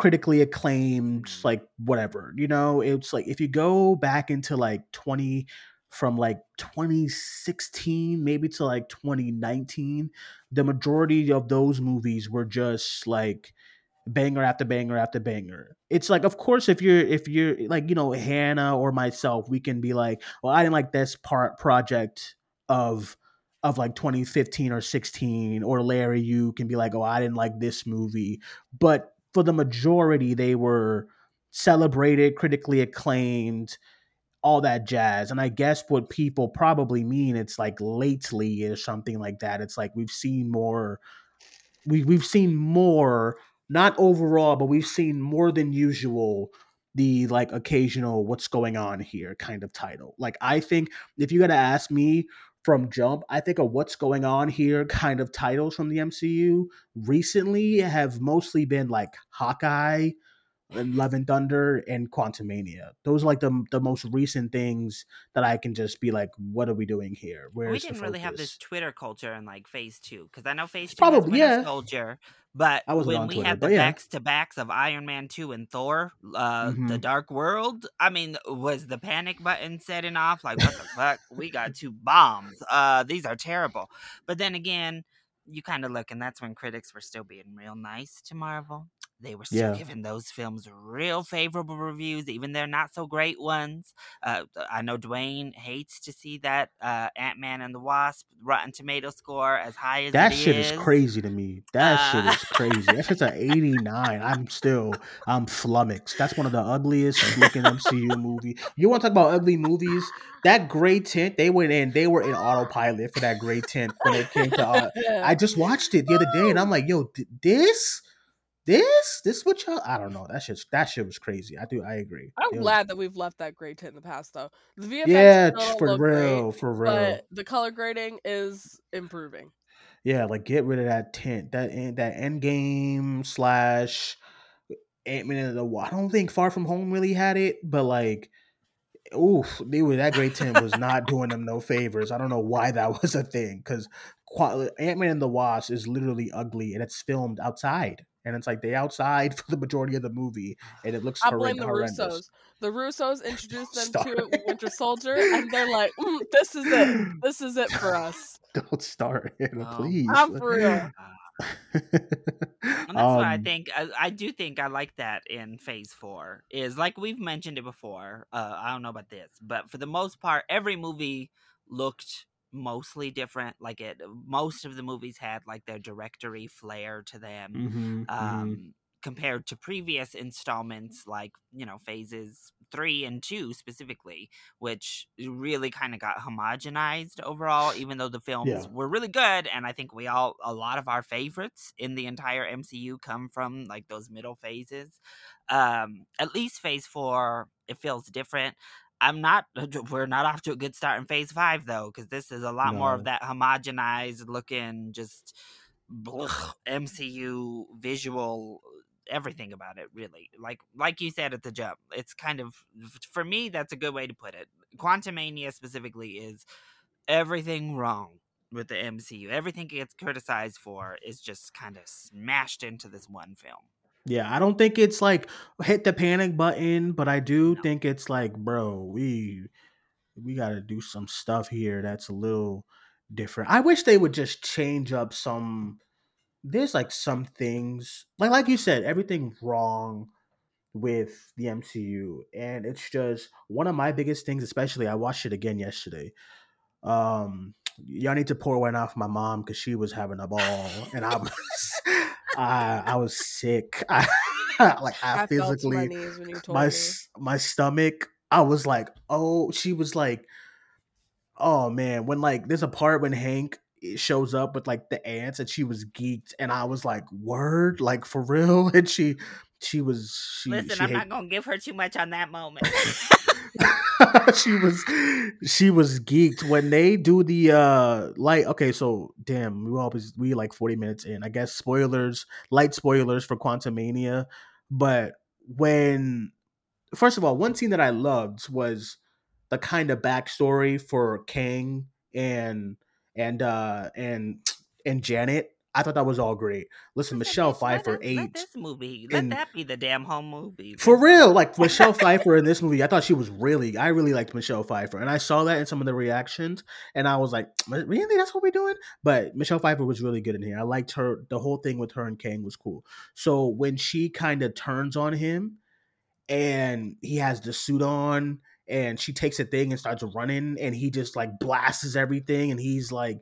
critically acclaimed, Mm. like whatever. You know, it's like if you go back into like 20 from like 2016 maybe to like 2019, the majority of those movies were just like banger after banger after banger. It's like of course if you're if you're like you know Hannah or myself we can be like, well I didn't like this part project of of like 2015 or 16 or Larry you can be like, "Oh, I didn't like this movie." But for the majority they were celebrated, critically acclaimed, all that jazz. And I guess what people probably mean it's like lately or something like that. It's like we've seen more we we've seen more not overall but we've seen more than usual the like occasional what's going on here kind of title like i think if you gotta ask me from jump i think of what's going on here kind of titles from the mcu recently have mostly been like hawkeye love and thunder and quantumania those are like the, the most recent things that i can just be like what are we doing here where's we the didn't really have this? Twitter culture in like phase two because I know phase two probably- yeah. Soldier, but I when we Twitter, had the backs to backs of Iron Man two and Thor, uh, the Mhm. Dark World, I mean, was the panic button setting off? Like, what the fuck? We got two bombs. Uh, these are terrible. But then again. You kind of look, and that's when critics were still being real nice to Marvel. They were still Yeah. giving those films real favorable reviews, even their not so great ones. Uh, I know Dwayne hates to see that uh, Ant Man and the Wasp Rotten Tomato score as high as That it shit is crazy to me. That shit Uh, is crazy. That shit's an 89. I'm still, I'm flummoxed. That's one of the ugliest looking MCU movie. You want to talk about ugly movies? That gray tint, they went in, they were in autopilot for that gray tint when it came to. Uh, [LAUGHS] I just watched it the other day and I'm like, yo, th- this, this, this what y'all? I don't know. That shit, that shit was crazy. I do, I agree. I'm It was- glad that we've left that gray tint in the past, though. The VFX yeah, for real, great, for real. but the color grading is improving. Yeah, like get rid of that tint. That that Endgame slash Ant Man and the I don't think Far From Home really had it, but like, oof, they were that great tint was not doing them no favors. I don't know why that [LAUGHS] was a thing because Ant Man and the Wasp is literally ugly and it's filmed outside, and it's like they outside [LAUGHS] for the majority of the movie, and it looks I blame the horrendous. Russos. The Russos introduced them Stop to. [LAUGHS] Winter Soldier, and they're like, mm, "This is it. This is it for us." [LAUGHS] Don't start it, Oh, please. I'm for real. And that's why I Um, think I, I do think I like that in Phase Four is like we've mentioned it before. Uh, I don't know about this, but for the most part, every movie looked mostly different. Like it, most of the movies had like their directory flair to them. mhm, mhm. um, compared to previous installments, like you know phases three and two specifically, which really kind of got homogenized overall. Even though the films Yeah. were really good, and I think we all a lot of our favorites in the entire MCU come from like those middle phases. Um, at least phase four, it feels different. I'm not. Uh, we're not off to a good start in phase five though, because this is a lot more of that homogenized looking, just blech, [SIGHS] MCU visual everything about it really. Like like you said at the jump it's kind of for me that's a good way to put it. Quantumania specifically is everything wrong with the mcu everything it gets criticized for is just kind of smashed into this one film Yeah, I don't think it's like hit the panic button, but I do No. think it's like, bro, we we got to do some stuff here that's a little different. I wish they would just change up some there's like some things like like you said, everything wrong with the MCU and it's just one of my biggest things especially I watched it again yesterday. Um y'all need to pour one off my mom cuz she was having a ball and I [LAUGHS] was I I was sick. [LAUGHS] I, like I, I fell to my physically knees when you told my me. my stomach i was like oh she was like oh man when like there's a part when hank eh, shows up with like the ants and she was geeked and i was like word like for real [LAUGHS] and she she was she listen she i'm hate- not gonna give her too much on that moment [LAUGHS] [LAUGHS] she was she was geeked. When they do the uh light okay so damn we always we like 40 minutes in. I guess spoilers light spoilers for Quantumania. But when first of all one scene that i loved was the kind of backstory for kang and and uh and and janet i thought that was all great listen michelle let pfeiffer us- let this movie let in- that be the damn home movie for real, like [LAUGHS] Michelle Pfeiffer in this movie, I thought she was really. I really liked Michelle Pfeiffer, and I saw that in some of the reactions, and I was like, "Really? That's what we're doing?" But Michelle Pfeiffer was really good in here. I liked her. The whole thing with her and Kang was cool. So when she kind of turns on him, and he has the suit on, and she takes a thing and starts running, and he just like blasts everything, and he's like.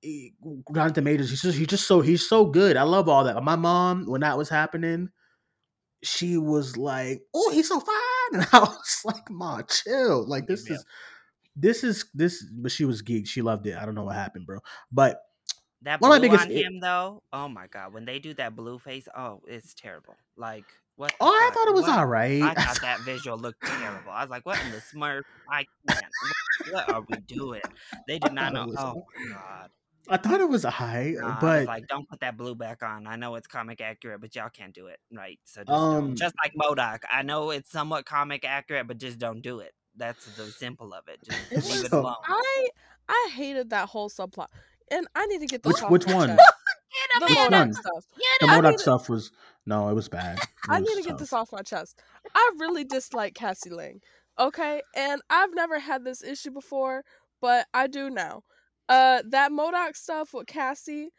He- Rotten Tomatoes. He's just he's just so he's so good. I love all that. My mom, when that was happening, she was like, "Oh, he's so fine," [LAUGHS] and I was like, "Ma, chill. Like this Yeah. is, this is this." But she was geeked. She loved it. I don't know what happened, bro. But That One blue of my biggest on him though, oh my god! When they do that blue face, oh, it's terrible. Like what? oh, I thought it was What- all right. I [LAUGHS] thought that visual looked terrible. I was like, "What in the Smurf? I can't. What, what are we doing?" They did not know. Oh my god! I thought it was a high, Nah, but like, "Don't put that blue back on." I know it's comic accurate, but y'all can't do it right. So just Um, don't. Just like Modok, I know it's somewhat comic accurate, but just don't do it. That's the simple of it. Just It [LAUGHS] leave it alone. I I hated that whole subplot, and I need to get this Which- off which my one? chest. Get The him Which in. Modok one? stuff. the I Modok need to- stuff was no, it was bad. [LAUGHS] It I was need to get this off my chest. I really dislike Cassie Lang. Okay, and I've never had this issue before, but I do now. Uh, that Modok stuff with Cassie,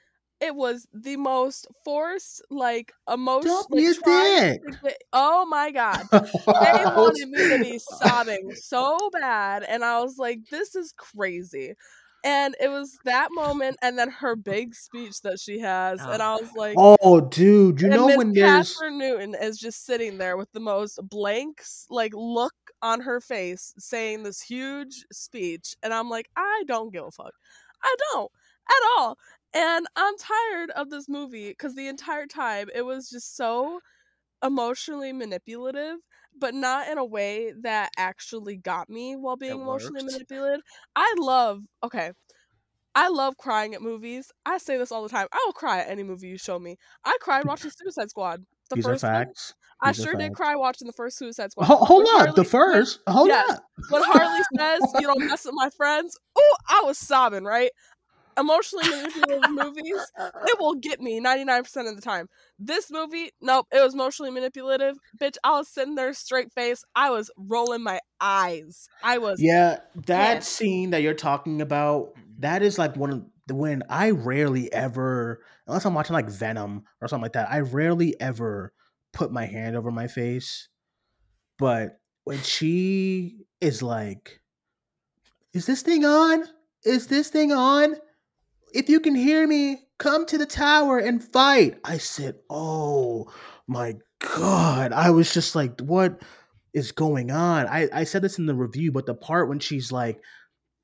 it was the most forced, like emotional. Like, trying get- oh my god, they [LAUGHS] wanted me to be sobbing so bad, and I was like, "This is crazy." And it was that moment, and then her big speech that she has, and I was like, Oh, dude, you know Miss when there's Kathryn Newton is just sitting there with the most blanks like look on her face, saying this huge speech, and I'm like, I don't give a fuck. I don't at all. And I'm tired of this movie because the entire time it was just so emotionally manipulative, but not in a way that actually got me while being emotionally worked. manipulated. I love okay. I love crying at movies. I say this all the time. I will cry at any movie you show me. I cried watching Suicide Squad. The these are first one. facts. I sure did cry watching the first Suicide Squad. Ho- hold When up, Harley- the first. Hold yes. up. when Harley [LAUGHS] says you don't mess with my friends, oh, I was sobbing, right? Emotionally manipulative movies, it will get me 99% of the time. This movie, nope, it was emotionally manipulative. Bitch, I was sitting there straight face. I was rolling my eyes. I was Yeah, that pissed. scene that you're talking about, that is like one of the when I rarely ever, unless I'm watching like Venom or something like that, I rarely ever put my hand over my face. But when she is like, Is this thing on? Is this thing on? If you can hear me, come to the tower and fight. I said, Oh my God. I was just like, What is going on? I, I said this in the review, but the part when she's like,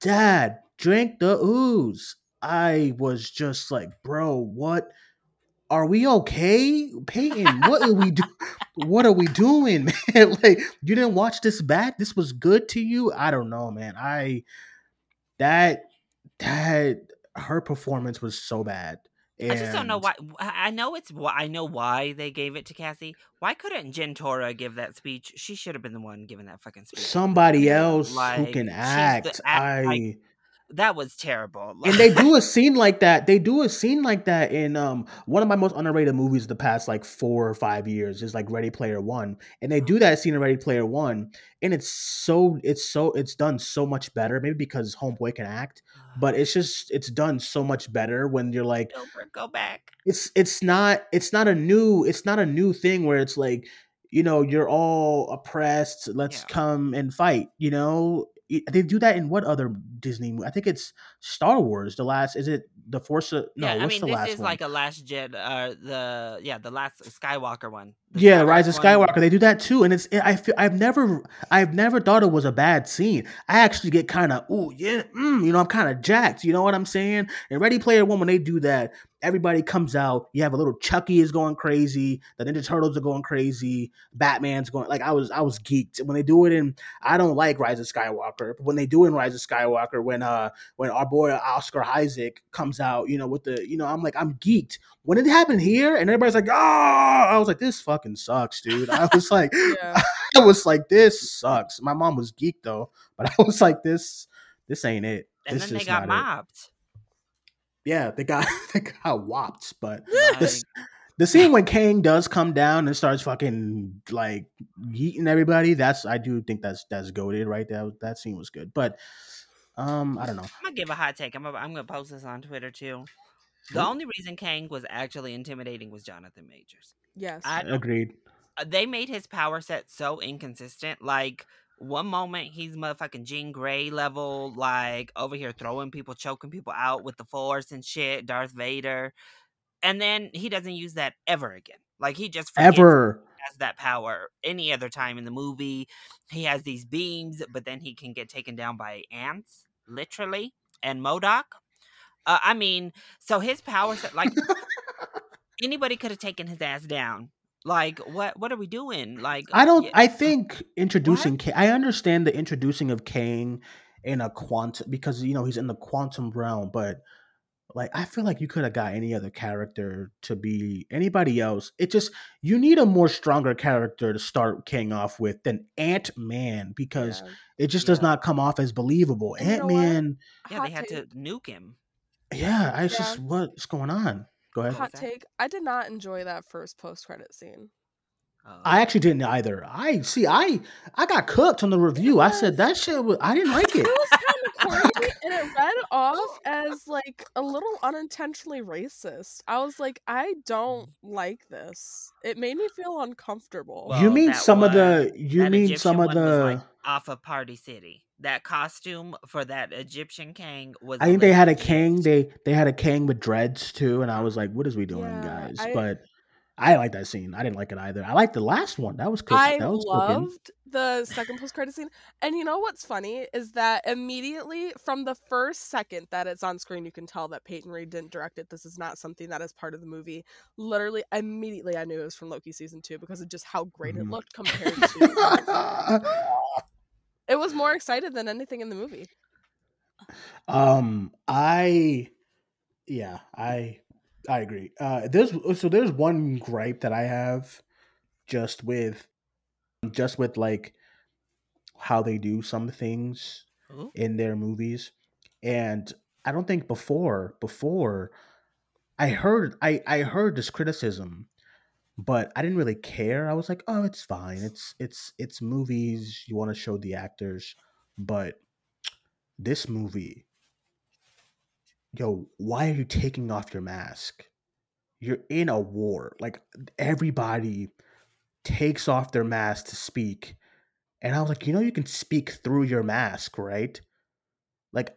Dad, drink the ooze. I was just like, Bro, what? Are we okay, Peyton? What are we do? What are we doing, [LAUGHS] man? like, you didn't watch this back. This was good to you. I don't know, man. I that that her performance was so bad. I just don't know why. I know it's why. I know why they gave it to Cassie. Why couldn't Jentorra give that speech? She should have been the one giving that fucking speech. Somebody else who can act. act- I like, that was terrible. and they do a scene like that. They do a scene like that in um one of my most underrated movies of the past like four or five years is like Ready Player One, and they do that scene in Ready Player One, and it's so it's so it's done so much better. Maybe because Homeboy can act, but it's just it's done so much better when you're like go back. it's it's not it's not a new it's not a new thing where it's like you know you're all oppressed let's Yeah. come and fight you know they do that in what other disney movie i think it's star wars the last is it the force of, no yeah, I mean, the this last is one like a last Jedi. Uh, the yeah, the last Skywalker one. The yeah, Rise of Skywalker one- They do that too, and it's I feel I've never I've never thought it was a bad scene. I actually get kind of ooh yeah, mm, you know I'm kind of jacked. You know what I'm saying? And Ready Player One, when they do that, everybody comes out. You have a little Chucky is going crazy. The Ninja Turtles are going crazy. Batman's going like I was I was geeked when they do it in. I don't like Rise of Skywalker, but when they do in Rise of Skywalker, when uh when our boy Oscar Isaac comes out, you know with the you know I'm like I'm geeked when it happened here and everybody's like, oh, I was like, this fucking sucks, dude. I was like, [LAUGHS] Yeah. [LAUGHS] I was like, this sucks. My mom was geeked though, but I was like, this, this ain't it. and This then they got mobbed. it. Mobbed. Yeah, they got [LAUGHS] they got whopped. But Like, this, the scene when Kang does come down and starts fucking like yeeting everybody, that's I do think that's that's goaded right. That that scene was good, but um, I don't know. I'm gonna give a hot take. I'm gonna, I'm gonna post this on Twitter too. The Ooh. only reason Kang was actually intimidating was Jonathan Majors. Yes. I Agreed. uh, they made his power set so inconsistent. Like one moment he's motherfucking Jean Grey level, like over here throwing people, choking people out with the force and shit, Darth Vader, and then he doesn't use that ever again. Like he just Ever. he has that power any other time in the movie. He has these beams, but then he can get taken down by ants, literally, and Modok. Uh, I mean, so his power set, like [LAUGHS] anybody could have taken his ass down. Like what? What are we doing? Like I don't. yeah, I think introducing. Ka- I understand the introducing of Kang in a quantum because you know he's in the quantum realm, but like I feel like you could have got any other character to be anybody else. It just you need a more stronger character to start King off with than Ant Man because Yeah. it just does not come off as believable. And you know Ant Man. yeah, they had to nuke him. yeah, I it's Yeah. just what's going on. Go ahead. Hot take. I did not enjoy that first post credit scene. Uh, I actually didn't either. I see. I I got cooked on the review. I said that shit. Was, I didn't like [LAUGHS] it. It was kind of [LAUGHS] corny, and it read off as like a little unintentionally racist. I was like, I don't like this. It made me feel uncomfortable. you Well, mean that some of the? You that mean Egyptian some of one was, like, the? off of Party City. That costume for that Egyptian king was. I think they had a legit. king. They they had a king with dreads too, and I was like, "What is we doing, Yeah, guys?" I- but I didn't like that scene. I didn't like it either. I liked the last one. That was cool. I that was cooking. loved the second post credit scene. And you know what's funny is that immediately from the first second that it's on screen, you can tell that Peyton Reed didn't direct it. This is not something that is part of the movie. Literally, immediately I knew it was from Loki season two because of just how great Mhm. it looked compared to. [LAUGHS] it was more excited than anything in the movie. Um, I, yeah, I, I agree. Uh, there's so there's one gripe that I have, just with, just with like, how they do some things Ooh. in their movies, and I don't think before before, I heard I I heard this criticism, but I didn't really care. I was like, oh, it's fine. It's it's it's movies. You want to show the actors, but this movie yo, why are you taking off your mask? You're in a war. Like everybody takes off their mask to speak. And I was like, you know, you can speak through your mask, right? Like,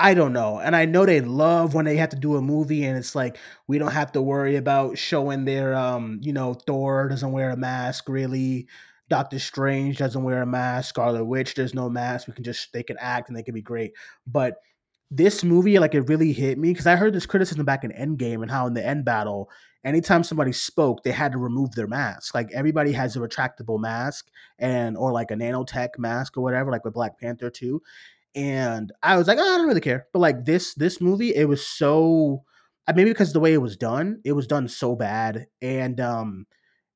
I don't know. And I know they love when they have to do a movie and it's like, we don't have to worry about showing their, um, you know, Thor doesn't wear a mask really. Doctor Strange doesn't wear a mask. Scarlet Witch, there's no mask. We can just, they can act and they can be great. But this movie, like it really hit me because I heard this criticism back in Endgame and how in the end battle, anytime somebody spoke, they had to remove their mask. Like everybody has a retractable mask and or like a nanotech mask or whatever, like with Black Panther too. And I was like, oh, I don't really care. But like this this movie, it was so maybe because the way it was done, it was done so bad. And um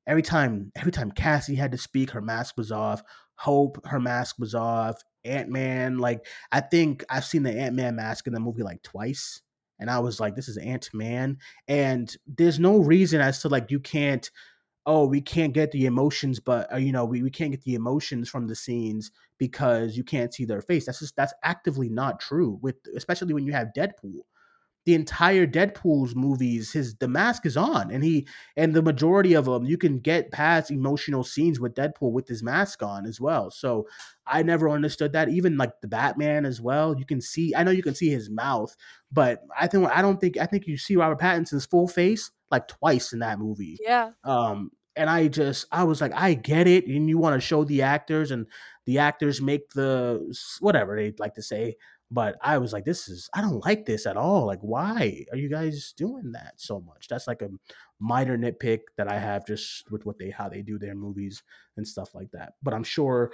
every time every time Cassie had to speak, her mask was off. Hope, her mask was off. Ant Man, like I think I've seen the Ant Man mask in the movie like twice, and I was like, this is Ant Man, and there's no reason as to like you can't. Oh, we can't get the emotions, but uh, you know we, we can't get the emotions from the scenes because you can't see their face. That's just that's actively not true. With especially when you have Deadpool, the entire Deadpool's movies, his the mask is on, and he and the majority of them you can get past emotional scenes with Deadpool with his mask on as well. So I never understood that. Even like the Batman as well, you can see. I know you can see his mouth, but I think I don't think I think you see Robert Pattinson's full face like twice in that movie. Yeah. Um, and I just I was like, I get it, and you want to show the actors, and the actors make the whatever they like to say. But I was like, this is I don't like this at all. Like, why are you guys doing that so much? That's like a minor nitpick that I have just with what they how they do their movies and stuff like that. But I'm sure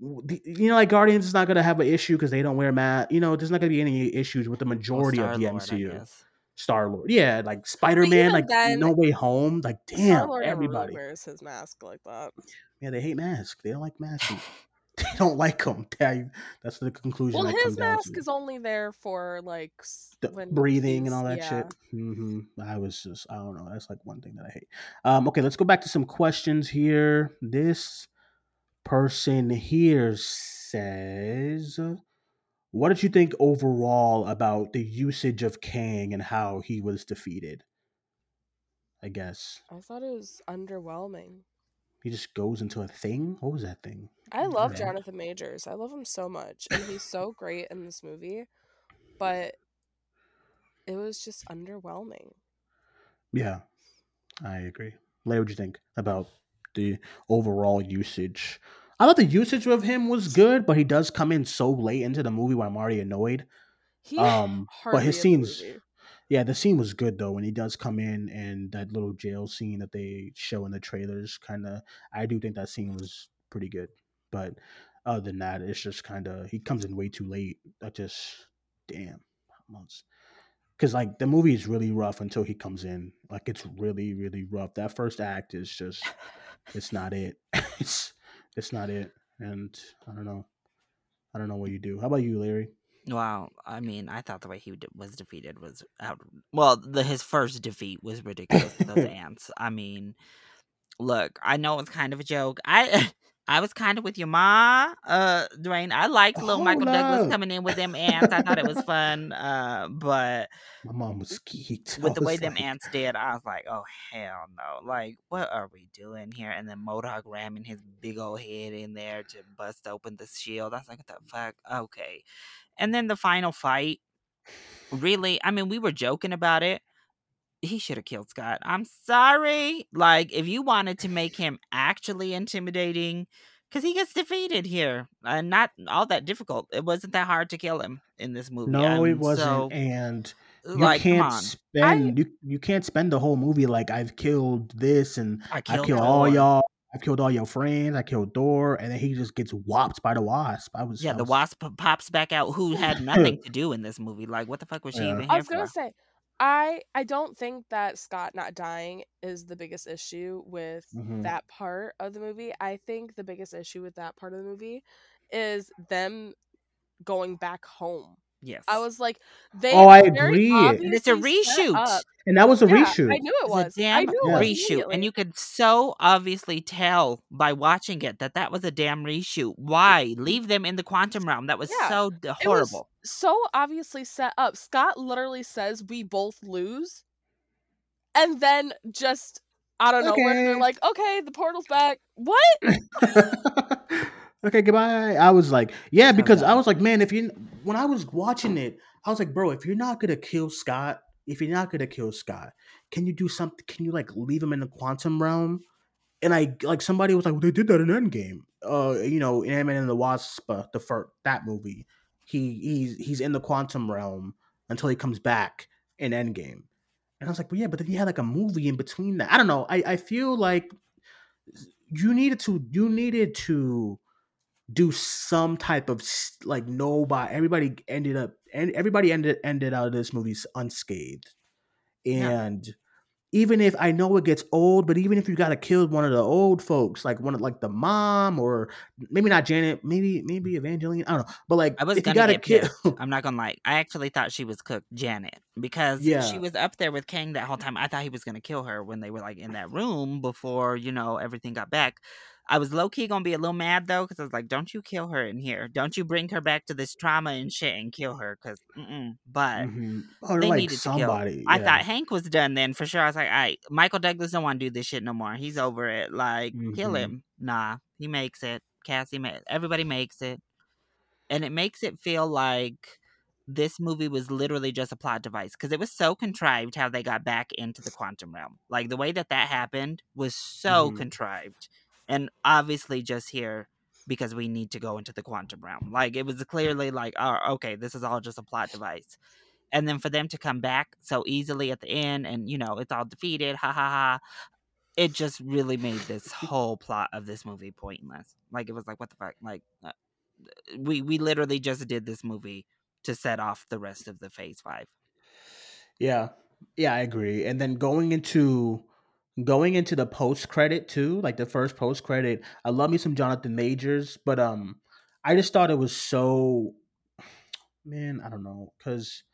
you know, like Guardians is not going to have an issue because they don't wear mask. You know, there's not going to be any issues with the Well, majority of the MCU. Star Lord, yeah, like Spider Man, like then, No Way Home, like damn, Star-Lord never really everybody. wears his mask like that. Yeah, they hate masks. They don't like masks. [LAUGHS] they don't like them. [LAUGHS] That's the conclusion. Well, I come his mask is only there for like breathing and all that yeah. shit. hmm I was just, I don't know. That's like one thing that I hate. Um, okay, let's go back to some questions here. This person here says, "What did you think overall about the usage of Kang and how he was defeated?" I guess I thought it was underwhelming. He just goes into a thing. What was that thing? I love Okay. Jonathan Majors. I love him so much, and he's so great in this movie. But it was just underwhelming. Yeah, I agree. Lay, what do you think about the overall usage? I thought the usage of him was good, but he does come in so late into the movie where I'm already annoyed. He Um, but his scenes, movie. Yeah, the scene was good though when he does come in and that little jail scene that they show in the trailers. Kind of, I do think that scene was pretty good. But other than that, it's just kind of he comes in way too late. That just damn months. Because like the movie is really rough until he comes in. Like it's really really rough. That first act is just it's not it. [LAUGHS] it's it's not it. And I don't know. I don't know what you do. How about you, Larry? Wow, I mean, I thought the way he d- was defeated was out. Well, the his first defeat was ridiculous. with those [LAUGHS] ants. I mean, look, I know it's kind of a joke. I [LAUGHS] I was kind of with your ma, uh, Dwayne. I liked little Hold Michael Douglas coming in with them ants. I thought it was [LAUGHS] fun, uh, but My mom was geeked. with the way was them like, ants did, I was like, oh hell no! Like, what are we doing here? And then Modok ramming his big old head in there to bust open the shield. I was like, what the fuck? Okay. And then the final fight, really, I mean, we were joking about it. He should have killed Scott. I'm sorry. Like, if you wanted to make him actually intimidating, because he gets defeated here, and not all that difficult. It wasn't that hard to kill him in this movie. No, it wasn't. So, and uh, you like, can't spend you, you can't spend the whole movie like I've killed this and I I killed killed all y'all. I've killed all your friends. I killed Thor, and then he just gets whopped by the wasp. I was Yeah, I the wasp pops back out, who had [LAUGHS] nothing to do in this movie. Like, what the fuck was she Yeah. even I was gonna for? say, I I don't think that Scott not dying is the biggest issue with Mhm. that part of the movie. I think the biggest issue with that part of the movie is them going back home. Yes, I was like, they Oh, I very agree. and it's a reshoot. and that was a Yeah, reshoot. I knew it It's was. a damn I knew Yeah. reshoot, and you could so obviously tell by watching it that that was a damn reshoot. Why leave them in the quantum realm? That was Yeah, so d- It was horrible. so obviously set up. Scott literally says we both lose, and then just out of nowhere they're like, "Okay, the portal's back." What? [LAUGHS] [LAUGHS] [LAUGHS] okay, goodbye. I was like, yeah, because I was like, man, if you when I was watching it, I was like, bro, if you're not gonna kill Scott, if you're not gonna kill Scott, can you do something? Can you like leave him in the quantum realm? And I like somebody was like, well, they did that in Endgame. Uh, you know, in Ant-Man and the Wasp, uh, the first that movie, he he's he's in the quantum realm until he comes back in Endgame. And I was like, well, yeah, but then he had like a movie in between that. I don't know. I I feel like you needed to you needed to do some type of like nobody everybody ended up and everybody ended ended out of this movie unscathed Yeah. and even if i know it gets old but even if you gotta kill one of the old folks like one of like the mom or maybe not janet maybe maybe evangeline i don't know but like I was if you gonna gotta get kill. [LAUGHS] I'm not gonna lie. I actually thought she was cooked, Janet, because Yeah. she was up there with Kang that whole time. I thought he was gonna kill her when they were like in that room before you know everything got back. I was low key gonna be a little mad though, because I was like, "Don't you kill her in here? Don't you bring her back to this trauma and shit and kill her?" Because, but Mhm. or they like needed to kill. somebody I thought Hank was done then for sure. I was like, all right, Michael Douglas don't want to do this shit no more. He's over it. Like, kill Mhm. him. Nah, he makes it. Cassie, ma- everybody makes it, and it makes it feel like this movie was literally just a plot device because it was so contrived how they got back into the quantum realm. Like the way that that happened was so Mhm. contrived, and obviously just here because we need to go into the quantum realm. Like it was clearly like, oh, okay, this is all just a plot device. And then for them to come back so easily at the end and you know, it's all defeated, ha ha ha. It just really made this [LAUGHS] whole plot of this movie pointless. Like it was like what the fuck? Like uh, we we literally just did this movie to set off the rest of the phase 5. Yeah. Yeah, I agree. And then going into going into the post credit too, like the first post credit, I love me some Jonathan Majors, but um I just thought it was so man, I don't know, cuz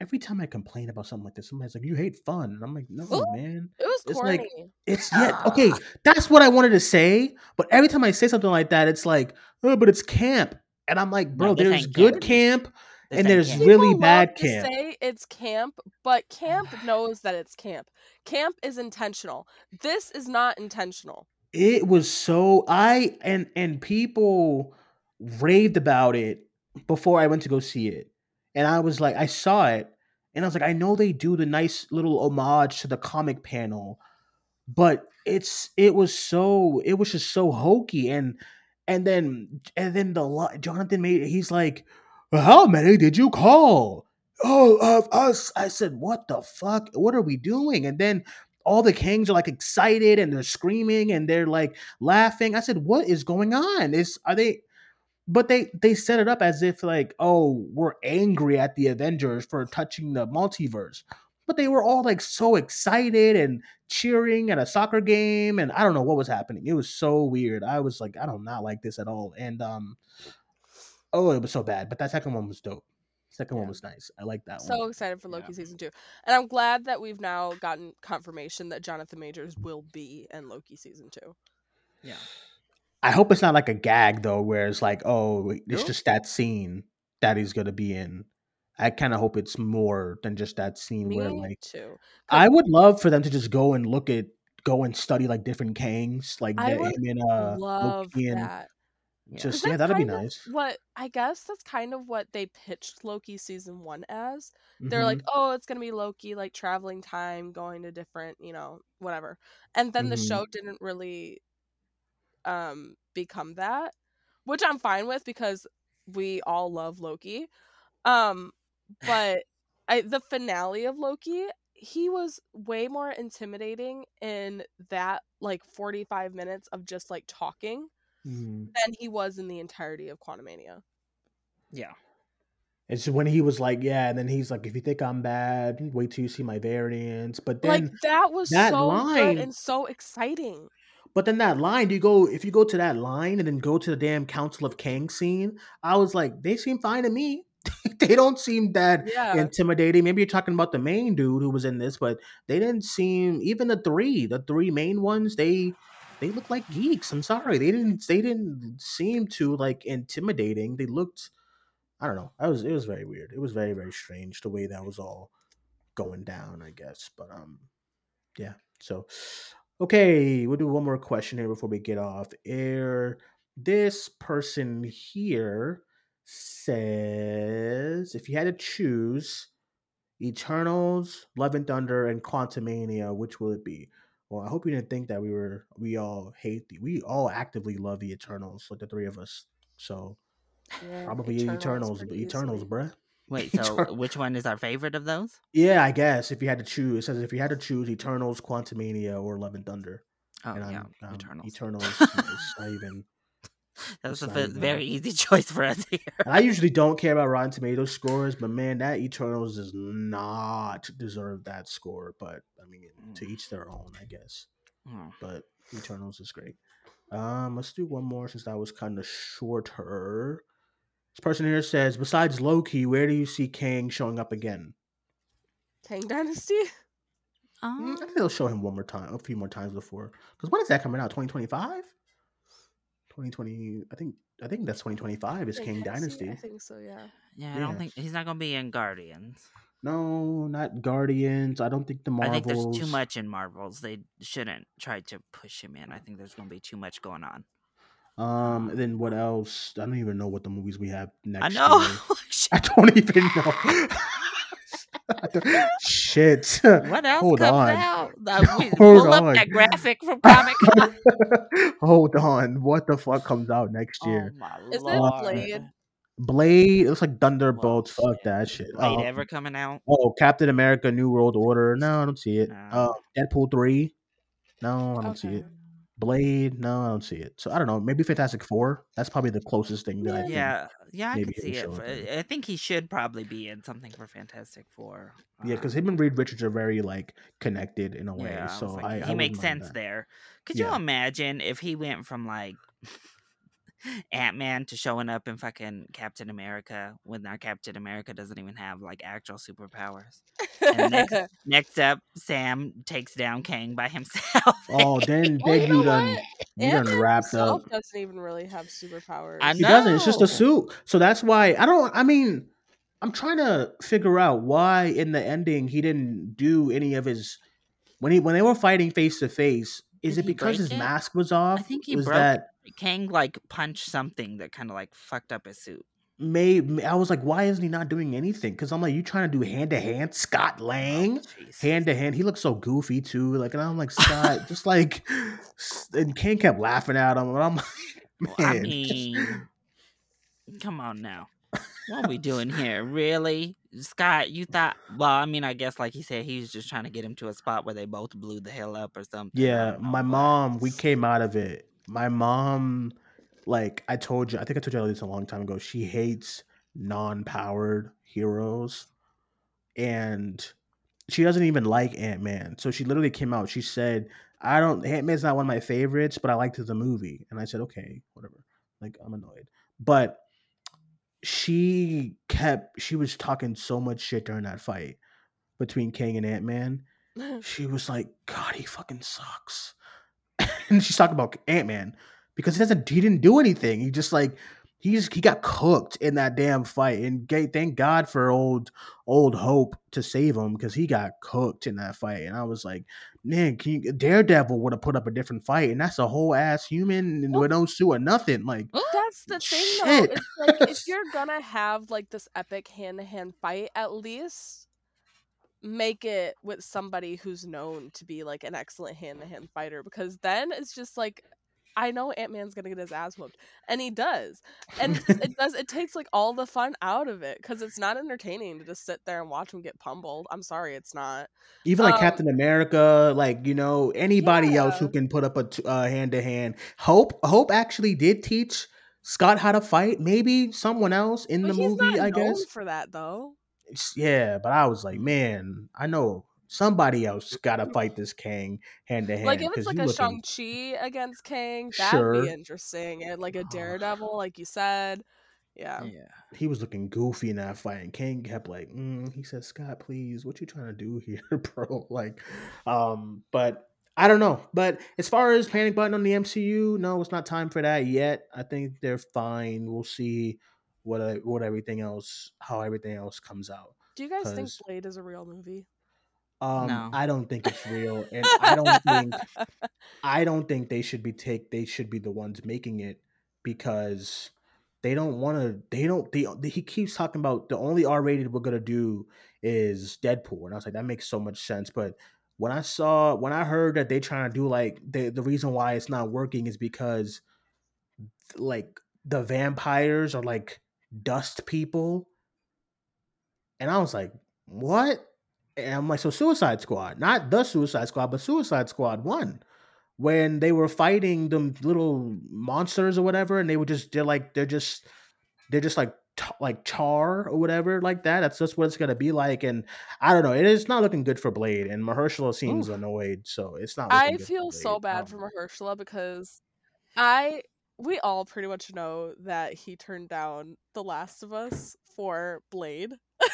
every time I complain about something like this, somebody's like, "You hate fun," and I'm like, "No, Ooh. man, It was It's corny. like- it's yeah, [LAUGHS] okay, that's what I wanted to say." But every time I say something like that, it's like, "Oh, but it's camp," and I'm like, "Bro, No, there's good camp. camp, This and there's camp. People really love bad to camp." say it's camp, but camp [SIGHS] knows that it's camp. Camp is intentional. This is not intentional. it was so i and and people raved about it before i went to go see it and i was like i saw it and i was like i know they do the nice little homage to the comic panel but it's it was so it was just so hokey and and then and then the jonathan made he's like how many did you call? Oh of us. I said what the fuck? What are we doing? And then all the kings are like excited and they're screaming and they're like laughing. I said what is going on? Is are they but they they set it up as if like oh we're angry at the avengers for touching the multiverse. But they were all like so excited and cheering at a soccer game and i don't know what was happening. It was so weird. I was like i do not not like this at all. And um oh it was so bad but that second one was dope second one was nice i like that So one So excited for Loki Yeah. season two, and I'm glad that we've now gotten confirmation that Jonathan Majors will be in Loki season two. Yeah. I hope it's not like a gag though, where it's like, oh, it's Nope. just that scene that he's gonna be in. I kind of hope it's more than just that scene where like too. I would love for them to just go and look at go and study like different Kangs, like I the would him and uh love Loki and that. Yeah. just yeah, that'd be nice. what I guess that's kind of what they pitched Loki season one as. They're like, Mhm, oh, it's gonna be Loki like traveling time, going to different, you know, whatever. And then the mhm. show didn't really um become that, which I'm fine with because we all love Loki. Um, but I the finale of Loki, he was way more intimidating in that like 45 minutes of just like talking Mhm. than he was in the entirety of Quantumania. Yeah. It's when he was like, yeah, and then he's like, if you think I'm bad, wait till you see my variants. But Like that was that so good line, and so exciting. but then that line, do you go if you go to that line and then go to the damn Council of Kang scene, I was like, they seem fine to me. [LAUGHS] they don't seem that Yeah. intimidating. Maybe you're talking about the main dude who was in this, but they didn't seem even the three, the three main ones, they they look like geeks. I'm sorry. They didn't they didn't seem to like intimidating. They looked I don't know. I was it was very weird. It was very, very strange the way that was all going down, I guess. But um yeah. So okay, we'll do one more question here before we get off air. This person here says if you had to choose Eternals, Love and Thunder, and Quantumania, which will it be? Well, I hope you didn't think that we were we all hate the we all actively love the Eternals, like the three of us. So Yeah, probably Eternals Eternals, pretty Eternals, bruh. Wait, [LAUGHS] so Eternal- which one is our favorite of those? Yeah, I guess if you had to choose, it says if you had to choose Eternals, Quantumania, or Love and Thunder. Oh and yeah, I'm, um, Eternals. Eternals is [LAUGHS] not even. [LAUGHS] That's it's a not ve- very easy [LAUGHS] choice for us here. And I usually don't care about Rotten Tomatoes scores, but man, that Eternals does not deserve that score. But I mean, to each their own, I guess. Oh, But Eternals is great. Um, let's do one more since that was kind of shorter. This person here says, besides Loki, where do you see Kang showing up again? Kang Dynasty? Mm, I um, think they'll show him one more time, a few more times before. Because when is that coming out? Twenty twenty five. 2020 i think i think that's 2025 is Kang dynasty I think so, yeah. yeah, I don't think he's not gonna be in Guardians. no not guardians i don't think the marvels I think there's too much in Marvels. They shouldn't try to push him in. I think there's gonna be too much going on. um then what else i don't even know what the movies we have next I know. [LAUGHS] i don't even know [LAUGHS] I don't- shit [LAUGHS] what else hold comes on out? [LAUGHS] Uh, we- Hold pull on. up that graphic from [LAUGHS] Comic Con. hold on what the fuck comes out next year Oh my Is it lord! Blade? blade it looks like Well, thunderbolts fuck shit. that Is shit Blade Um, ever coming out? Oh, Captain America: New World Order. No, I don't see it. No. Uh, Deadpool three. No, I don't see it. Blade. No, I don't see it. So I don't know. Maybe Fantastic Four. That's probably the closest thing that I think. Yeah, yeah, I maybe see it. for- I think he should probably be in something for Fantastic Four. Yeah, because um, him and Reed Richards are very like connected in a way. Yeah, I so like, I, he I makes sense there. Could you imagine if he went from like Ant Man to showing up in fucking Captain America when our Captain America doesn't even have like actual superpowers? And next, [LAUGHS] next up, Sam takes down Kang by himself. [LAUGHS] Oh, then Well, then you you, know done you done wrapped up. doesn't even really have superpowers. I He doesn't. It's just a suit. So that's why I don't. I mean, I'm trying to figure out why in the ending he didn't do any of his when he when they were fighting face to face. Is Did it because his it? mask was off? I think he was broke that Kang like punched something that kind of like fucked up his suit. may I was like, why isn't he not doing anything? Because I'm like, you trying to do hand to hand, Scott oh, Lang, Oh, hand to hand. He looks so goofy too. Like, and I'm like, Scott, just like, and Kang kept laughing at him, and I'm like, [LAUGHS] Well, I man, mean, come on now. What are we doing [LAUGHS] here? Really? Scott, you thought, well, I mean, I guess, like he said, he was just trying to get him to a spot where they both blew the hell up or something. Yeah, my mom, we came out of it. My mom, like I told you, I think I told you this a long time ago. She hates non-powered heroes, and she doesn't even like Ant Man. So she literally came out. She said, "I don't. Ant Man's not one of my favorites, but I liked the movie." And I said, "Okay, whatever." Like I'm annoyed, but she kept. She was talking so much shit during that fight between Kang and Ant Man [LAUGHS] she was like, God, he fucking sucks. [LAUGHS] and she's talking about Ant Man. because he doesn't he didn't do anything. He just like he just he got cooked in that damn fight, and thank God for old old Hope to save him because he got cooked in that fight. And I was like, man, can you, Daredevil would have put up a different fight, and that's a whole ass human and with no suit or nothing. Like That's the thing, though. It's like if [LAUGHS] you're gonna have like this epic hand to hand fight, at least make it with somebody who's known to be like an excellent hand to hand fighter, because then it's just like. I know Ant Man's gonna get his ass whooped, and he does, and it, does. It takes like all the fun out of it because it's not entertaining to just sit there and watch him get pummeled. I'm sorry, it's not. Even like Um, Captain America, like you know anybody else who can put up a hand to hand. Hope Hope actually did teach Scott had to fight. Maybe someone else in But the movie, I guess. for that though. Yeah, but I was like, man, I know somebody else got to fight this Kang hand to hand. Like if it's like a looking- Shang Chi against Kang, that'd Sure. be interesting. And like a Daredevil, like you said, yeah. Yeah. he was looking goofy in that fight, and Kang kept like, mm, he said, "Scott, please, what you trying to do [LAUGHS] here, bro?" Like, um, but I don't know. But as far as panic button on the MCU, no, it's not time for that yet. I think they're fine. We'll see what uh, what everything else, how everything else comes out. Do you guys think Blade is a real movie? Um, No. I don't think it's real, and I don't think [LAUGHS] I don't think they should be take they should be the ones making it because they don't want to they don't they, he keeps talking about the only R rated we're gonna do is Deadpool and I was like that makes so much sense but when I saw when I heard that they trying to do like the the reason why it's not working is because like the vampires are like dust people. And I was like what? And I'm like so Suicide Squad not the Suicide Squad but Suicide Squad one. When they were fighting them little monsters or whatever, and they were just they're like they're just they're just like t- like char or whatever like that. That's just what it's gonna be like, and I don't know. It is not looking good for Blade, and Mahershala seems Oof. annoyed, so it's not. Looking I feel so bad for Um, Mahershala because I we all pretty much know that he turned down The Last of Us for Blade. [LAUGHS]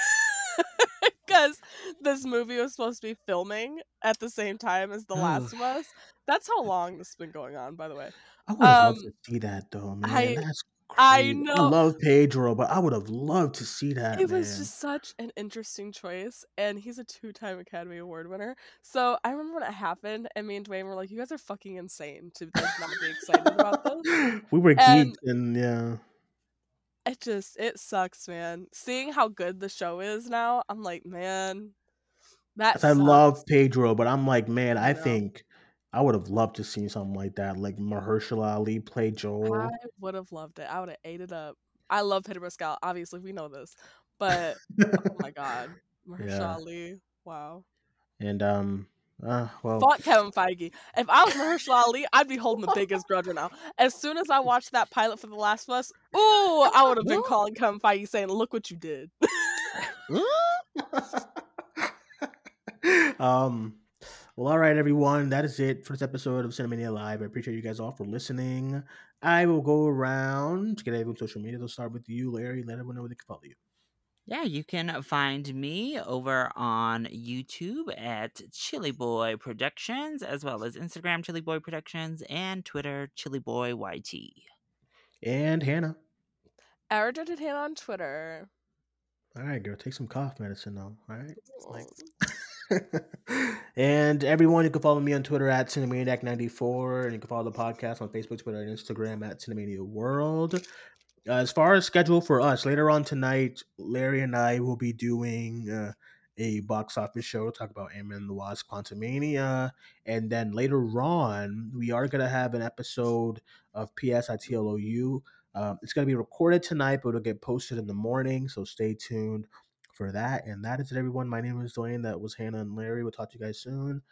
Because this movie was supposed to be filming at the same time as The Last of Us. That's how long this has been going on, by the way. I would um, to see that though, man. I- That's I know. I love Pedro, but I would have loved to see that. It was just such an interesting choice, and he's a two-time Academy Award winner. So I remember when it happened, and me and Dwayne were like, "You guys are fucking insane to like, not be excited about [LAUGHS] this." we were And- geeked, and yeah. It just it sucks, man. Seeing how good the show is now, I'm like, man, that I love Pedro, but I'm like, man, I I think I would have loved to see something like that, like Mahershala Ali play Joel. I would have loved it. I would have ate it up. I love Pedro Pascal. Obviously, we know this, but oh my [LAUGHS] god, Mahershala Yeah. Ali. Wow. and um, uh, well, Fuck Kevin Feige. If I was Mahershala Ali, I'd be holding the [LAUGHS] biggest grudge right now. As soon as I watched that pilot for The Last of Us, ooh, I would have been [LAUGHS] calling Kevin Feige saying, "Look what you did." um, well, all right, everyone, that is it for this episode of Cinemania Live. I appreciate you guys all for listening. I will go around to get everyone social media. I'll start with you, Larry. Let everyone know where they can follow you. Yeah, you can find me over on YouTube at Chili Boy Productions, as well as Instagram Chili Boy Productions and Twitter Chili Boy YT. And Hannah. Our Arrogant Hannah on Twitter. All right, girl, take some cough medicine though. All right. [LAUGHS] and everyone, you can follow me on Twitter at Cinemaniac94, and you can follow the podcast on Facebook, Twitter, and Instagram at Cinemania World. Uh, as far as schedule for us, later on tonight, Larry and I will be doing uh, a box office show, to talk about Ant-Man and the Wasp Quantumania, and then later on, we are going to have an episode of PSITLOU. Um, it's going to be recorded tonight, but it'll get posted in the morning, so stay tuned for that. And that is it, everyone. My name is Dwayne. That was Hannah and Larry. We'll talk to you guys soon.